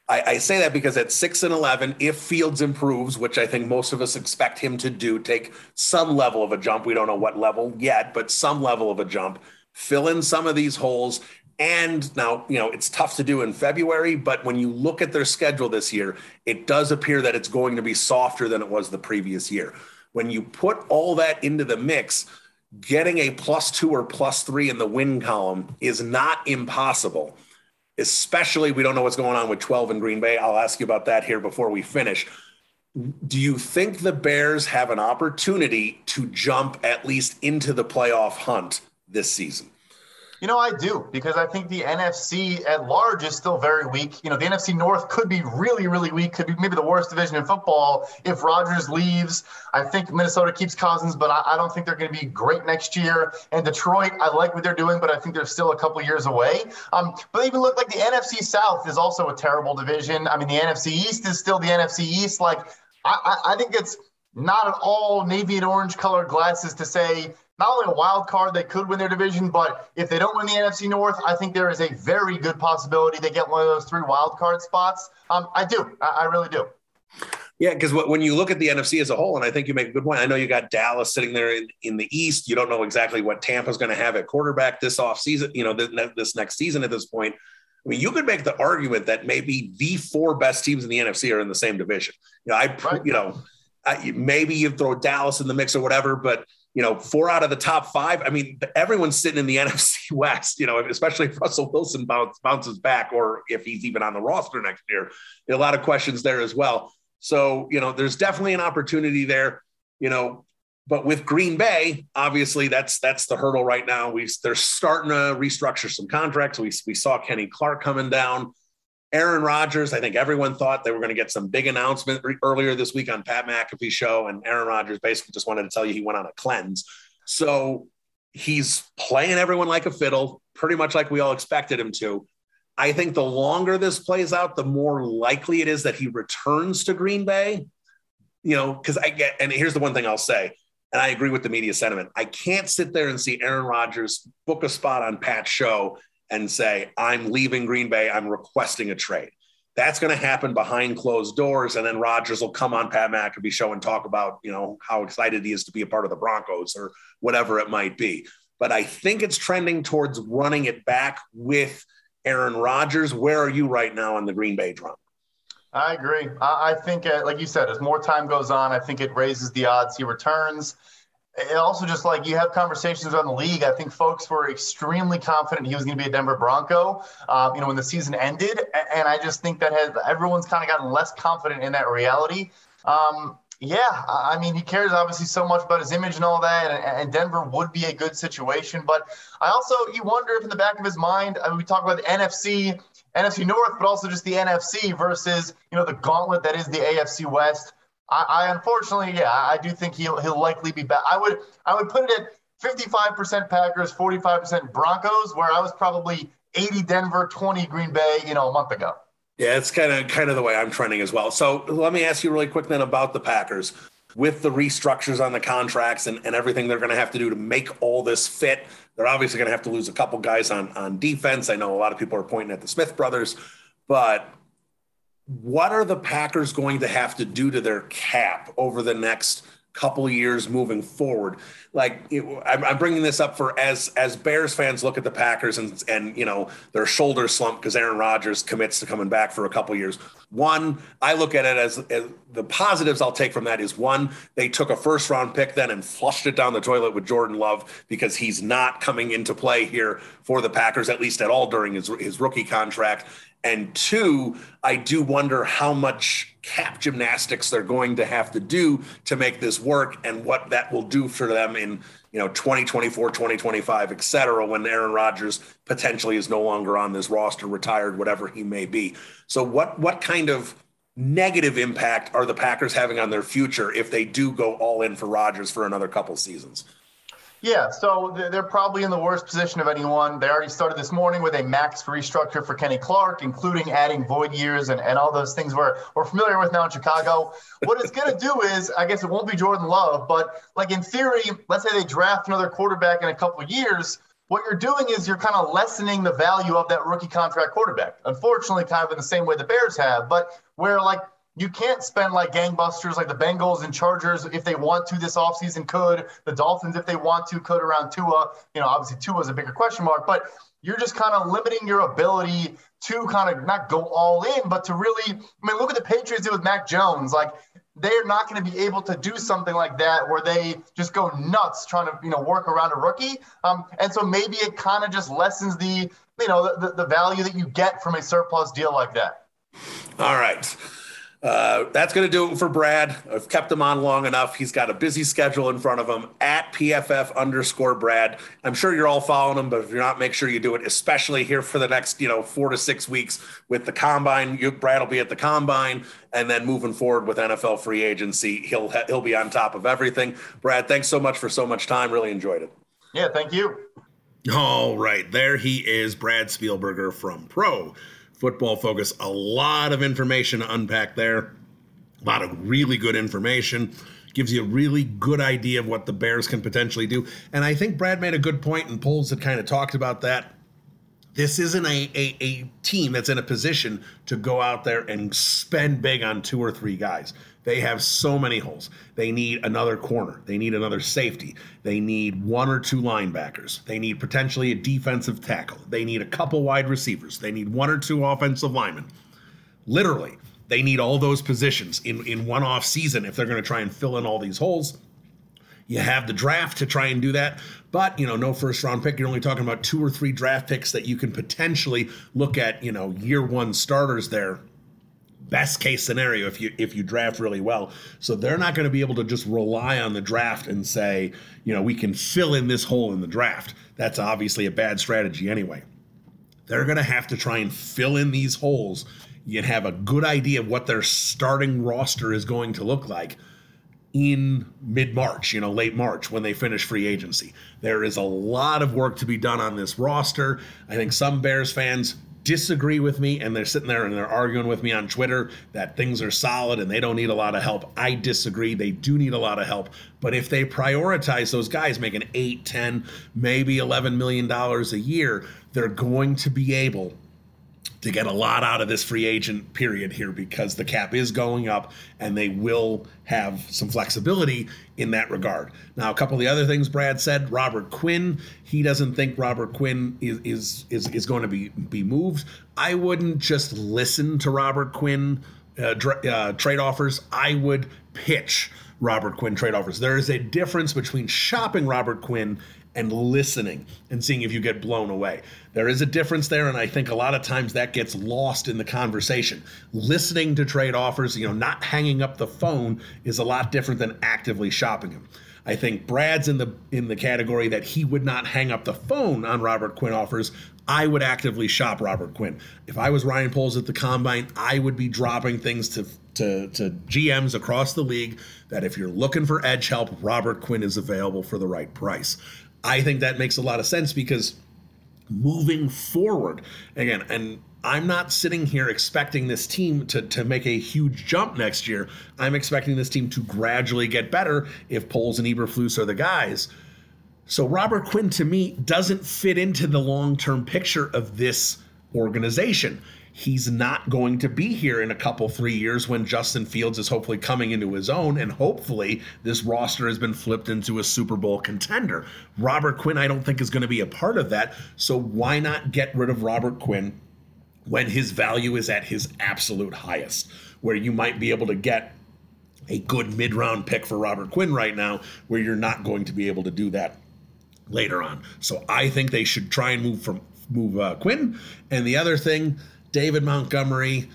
I, I say that because at six and eleven, if Fields improves, which I think most of us expect him to do, take some level of a jump. We don't know what level yet, but some level of a jump. Fill in some of these holes and now, you know, it's tough to do in February, but when you look at their schedule this year, it does appear that it's going to be softer than it was the previous year. When you put all that into the mix, getting a plus two or plus three in the win column is not impossible. Especially, we don't know what's going on with 12 in Green Bay. I'll ask you about that here before we finish. Do you think the Bears have an opportunity to jump at least into the playoff hunt this season? You know, I do because I think the NFC at large is still very weak. You know, the NFC North could be really, really weak, could be maybe the worst division in football if Rodgers leaves. I think Minnesota keeps Cousins, but I, I don't think they're going to be great next year. And Detroit, I like what they're doing, but I think they're still a couple years away. Um, but even look like the NFC South is also a terrible division. I mean, the NFC East is still the NFC East. Like, I, I, I think it's not at all navy and orange colored glasses to say not only a wild card they could win their division, but if they don't win the NFC North, I think there is a very good possibility they get one of those three wild card spots. Um, I do. I, I really do. Yeah, because when you look at the NFC as a whole, and I think you make a good point. I know you got Dallas sitting there in, in the East. You don't know exactly what Tampa's going to have at quarterback this offseason, you know, this, next season at this point. I mean, you could make the argument that maybe the four best teams in the NFC are in the same division. You know, I, right. you know, I, maybe you throw Dallas in the mix or whatever, but you know, four out of the top five. I mean, everyone's sitting in the [laughs] NFC West, you know, especially if Russell Wilson bounce, bounces back or if he's even on the roster next year. A lot of questions there as well. So, you know, there's definitely an opportunity there, you know, but with Green Bay, obviously that's that's the hurdle right now. We they're starting to restructure some contracts. We, we saw Kenny Clark coming down. Aaron Rodgers, I think everyone thought they were going to get some big announcement earlier this week on Pat McAfee show, and Aaron Rodgers basically just wanted to tell you he went on a cleanse. So he's playing everyone like a fiddle, pretty much like we all expected him to. I think the longer this plays out, the more likely it is that he returns to Green Bay. You know, because I get, and here's the one thing I'll say, and I agree with the media sentiment. I can't sit there and see Aaron Rodgers book a spot on Pat's show and say, I'm leaving Green Bay, I'm requesting a trade. That's going to happen behind closed doors. And then Rodgers will come on Pat McAfee show and talk about, you know, how excited he is to be a part of the Broncos or whatever it might be. But I think it's trending towards running it back with Aaron Rodgers. Where are you right now on the Green Bay drum? I agree. I think, uh, like you said, as more time goes on, I think it raises the odds he returns it also just like you have conversations around the league. I think folks were extremely confident he was going to be a Denver Bronco, um, you know, when the season ended. And I just think that has everyone's kind of gotten less confident in that reality. Um, yeah, I mean, he cares obviously so much about his image and all that, and, and, Denver would be a good situation. But I also, you wonder if in the back of his mind, I mean, we talk about the NFC, NFC North, but also just the NFC versus, you know, the gauntlet that is the AFC West. I, I unfortunately, yeah, I do think he'll he'll likely be back. I would I would put it at 55% Packers, 45% Broncos, where I was probably 80 Denver, 20 Green Bay, you know, a month ago. Yeah, it's kind of kind of the way I'm trending as well. So let me ask you really quick then about the Packers with the restructures on the contracts and, and everything they're going to have to do to make all this fit. They're obviously going to have to lose a couple guys on on defense. I know a lot of people are pointing at the Smith brothers, but what are the Packers going to have to do to their cap over the next couple years moving forward. Like it, I'm, I'm, bringing this up for as as Bears fans look at the Packers and and you know their shoulders slump because Aaron Rodgers commits to coming back for a couple years. One, I look at it as, as the positives I'll take from that is one, they took a first round pick then and flushed it down the toilet with Jordan Love because he's not coming into play here for the Packers at least at all during his his rookie contract. And two, I do wonder how much cap gymnastics they're going to have to do to make this work and what that will do for them in you know 2024 2025 et cetera when aaron rodgers potentially is no longer on this roster retired whatever he may be. So what what kind of negative impact are the packers having on their future if they do go all in for rodgers for another couple seasons yeah, so they're probably in the worst position of anyone. They already started this morning with a max restructure for Kenny Clark, including adding void years and, and all those things we're, we're familiar with now in Chicago. What it's going to do is, I guess it won't be Jordan Love, but like in theory, let's say they draft another quarterback in a couple of years. What you're doing is you're kind of lessening the value of that rookie contract quarterback. Unfortunately, kind of in the same way the Bears have, but where like you can't spend like gangbusters like the Bengals and Chargers if they want to this offseason could. The Dolphins, if they want to, could around Tua. You know, obviously Tua is a bigger question mark, but you're just kind of limiting your ability to kind of not go all in, but to really, I mean, look at the Patriots did with Mac Jones. Like they're not going to be able to do something like that where they just go nuts trying to, you know, work around a rookie. Um, and so maybe it kind of just lessens the, you know, the, the value that you get from a surplus deal like that. All right. Uh, that's going to do it for Brad. I've kept him on long enough. He's got a busy schedule in front of him at PFF underscore Brad. I'm sure you're all following him, but if you're not, make sure you do it, especially here for the next, you know, four to six weeks with the combine. You, Brad will be at the combine, and then moving forward with NFL free agency, he'll he'll be on top of everything. Brad, thanks so much for so much time. Really enjoyed it. Yeah, thank you. All right, there he is, Brad Spielberger from Pro Football Focus. A lot of information to unpack there. A lot of really good information. Gives you a really good idea of what the Bears can potentially do. And I think Brad made a good point, and Poles had kind of talked about that. This isn't a, a, a team that's in a position to go out there and spend big on two or three guys. They have so many holes. They need another corner. They need another safety. They need one or two linebackers. They need potentially a defensive tackle. They need a couple wide receivers. They need one or two offensive linemen. Literally, they need all those positions in, in one off season if they're going to try and fill in all these holes. You have the draft to try and do that, but you know, no first round pick. You're only talking about two or three draft picks that you can potentially look at, you know, year one starters there best case scenario if you if you draft really well. So they're not going to be able to just rely on the draft and say, you know, we can fill in this hole in the draft. That's obviously a bad strategy anyway. They're going to have to try and fill in these holes and have a good idea of what their starting roster is going to look like in mid March, you know, late March when they finish free agency. There is a lot of work to be done on this roster. I think some Bears fans disagree with me and they're sitting there and they're arguing with me on Twitter that things are solid and they don't need a lot of help. I disagree. They do need a lot of help. But if they prioritize those guys making 8, 10, maybe 11 million dollars a year, they're going to be able to get a lot out of this free agent period here because the cap is going up and they will have some flexibility in that regard. Now, a couple of the other things Brad said, Robert Quinn, he doesn't think Robert Quinn is is is, is going to be be moved. I wouldn't just listen to Robert Quinn uh, uh, trade offers. I would pitch Robert Quinn trade offers. There is a difference between shopping Robert Quinn and listening and seeing if you get blown away. There is a difference there, and I think a lot of times that gets lost in the conversation. Listening to trade offers, you know, not hanging up the phone is a lot different than actively shopping them. I think Brad's in the in the category that he would not hang up the phone on Robert Quinn offers. I would actively shop Robert Quinn. If I was Ryan Poles at the combine, I would be dropping things to to, to GMs across the league that if you're looking for edge help, Robert Quinn is available for the right price. I think that makes a lot of sense because moving forward, again, and I'm not sitting here expecting this team to, to make a huge jump next year. I'm expecting this team to gradually get better if Poles and Eberflus are the guys. So Robert Quinn to me doesn't fit into the long-term picture of this organization. He's not going to be here in a couple three years when Justin Fields is hopefully coming into his own and hopefully this roster has been flipped into a Super Bowl contender. Robert Quinn I don't think is going to be a part of that. So why not get rid of Robert Quinn when his value is at his absolute highest where you might be able to get a good mid-round pick for Robert Quinn right now where you're not going to be able to do that later on. So I think they should try and move from move uh, Quinn. And the other thing David Montgomery.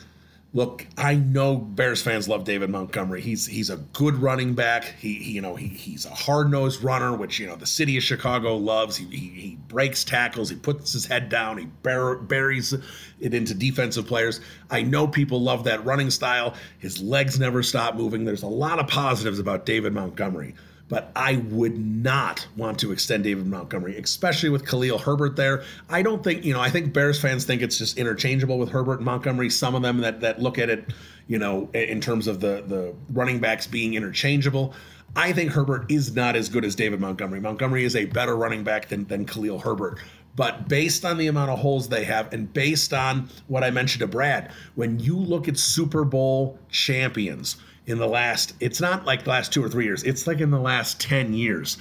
Look, I know Bears fans love David Montgomery. He's he's a good running back. He, he you know he, he's a hard nosed runner, which you know the city of Chicago loves. He, he, he breaks tackles. He puts his head down. He bur- buries it into defensive players. I know people love that running style. His legs never stop moving. There's a lot of positives about David Montgomery but I would not want to extend David Montgomery, especially with Khalil Herbert there. I don't think, you know, I think Bears fans think it's just interchangeable with Herbert and Montgomery. Some of them that that look at it, you know, in terms of the the running backs being interchangeable. I think Herbert is not as good as David Montgomery. Montgomery is a better running back than, than Khalil Herbert. But based on the amount of holes they have, and based on what I mentioned to Brad, when you look at Super Bowl champions, in the last it's not like the last two or three years it's like in the last 10 years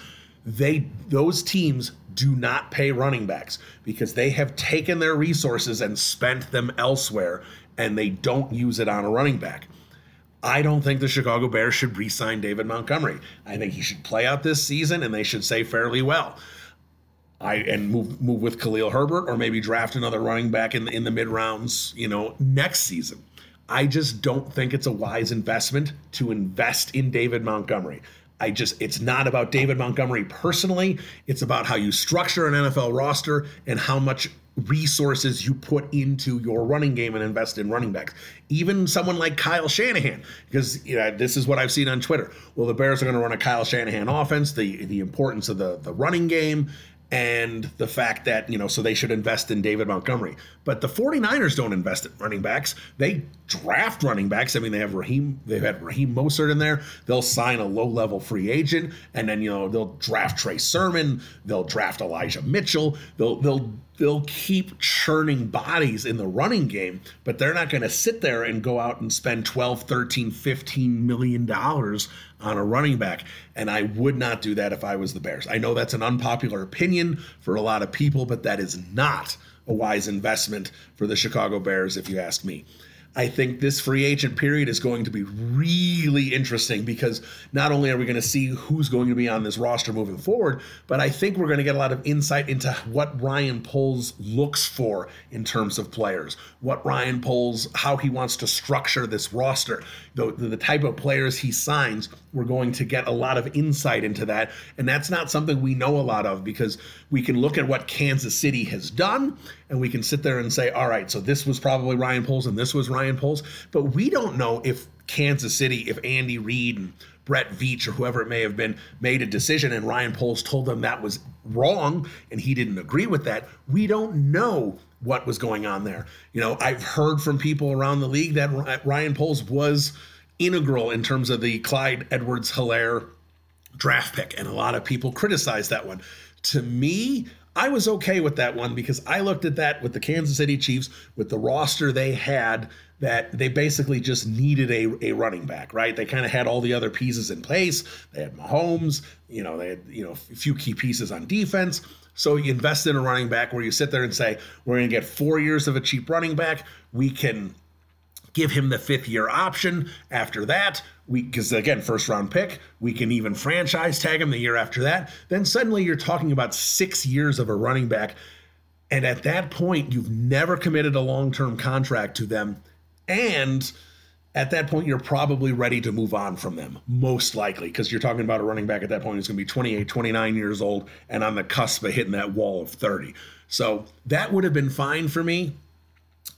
they those teams do not pay running backs because they have taken their resources and spent them elsewhere and they don't use it on a running back I don't think the Chicago Bears should re-sign David Montgomery. I think he should play out this season and they should say fairly well. I and move move with Khalil Herbert or maybe draft another running back in the, in the mid rounds, you know, next season. I just don't think it's a wise investment to invest in David Montgomery. I just, it's not about David Montgomery personally. It's about how you structure an NFL roster and how much resources you put into your running game and invest in running backs. Even someone like Kyle Shanahan, because you know, this is what I've seen on Twitter. Well, the Bears are going to run a Kyle Shanahan offense, the the importance of the the running game and the fact that, you know, so they should invest in David Montgomery. But the 49ers don't invest in running backs. They draft running backs. I mean, they have Raheem, they've had Raheem Mostert in there. They'll sign a low level free agent, and then, you know, they'll draft Trey Sermon, they'll draft Elijah Mitchell, they'll, they'll, they'll keep churning bodies in the running game, but they're not going to sit there and go out and spend 12, 13, 15 million dollars on a running back. And I would not do that if I was the Bears. I know that's an unpopular opinion for a lot of people, but that is not a wise investment for the Chicago Bears, if you ask me. I think this free agent period is going to be really interesting because not only are we going to see who's going to be on this roster moving forward, but I think we're going to get a lot of insight into what Ryan Poles looks for in terms of players, what Ryan Poles, how he wants to structure this roster, the, the type of players he signs. We're going to get a lot of insight into that. And that's not something we know a lot of because we can look at what Kansas City has done and we can sit there and say, all right, so this was probably Ryan Poles and this was Ryan Poles. But we don't know if Kansas City, if Andy Reid and Brett Veach or whoever it may have been made a decision and Ryan Poles told them that was wrong and he didn't agree with that. We don't know what was going on there. You know, I've heard from people around the league that Ryan Poles was integral in terms of the Clyde Edwards Helaire draft pick, and a lot of people criticized that one. To me, I was okay with that one because I looked at that with the Kansas City Chiefs, with the roster they had, that they basically just needed a, a running back, right? They kind of had all the other pieces in place. They had Mahomes, you know, they had, you know, a few key pieces on defense. So you invest in a running back where you sit there and say, we're going to get four years of a cheap running back. We can give him the fifth year option. After that, we because again, first round pick, we can even franchise tag him the year after that. Then suddenly you're talking about six years of a running back. And at that point, you've never committed a long term contract to them. And at that point, you're probably ready to move on from them, most likely, because you're talking about a running back at that point who's going to be 28, 29 years old and on the cusp of hitting that wall of 30. So that would have been fine for me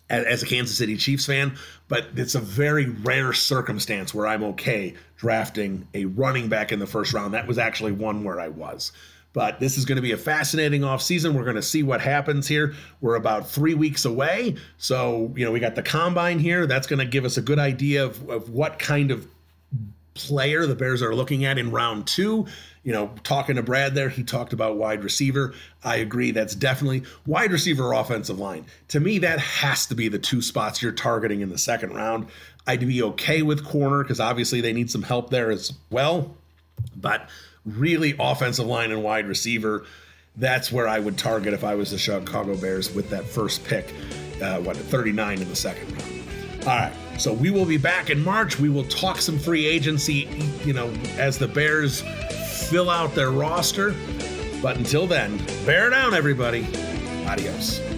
as a Kansas City Chiefs fan, but it's a very rare circumstance where I'm okay drafting a running back in the first round. That was actually one where I was. But this is going to be a fascinating offseason. We're going to see what happens here. We're about three weeks away. So, you know, we got the combine here. That's going to give us a good idea of, of what kind of player the Bears are looking at in round two. You know, talking to Brad there, he talked about wide receiver. I agree. That's definitely wide receiver offensive line. To me, that has to be the two spots you're targeting in the second round. I'd be okay with corner because obviously they need some help there as well. But really, offensive line and wide receiver, that's where I would target if I was the Chicago Bears with that first pick, uh, what, 39 in the second round. All right. So we will be back in March. We will talk some free agency, you know, as the Bears fill out their roster. But until then, bear down, everybody. Adios.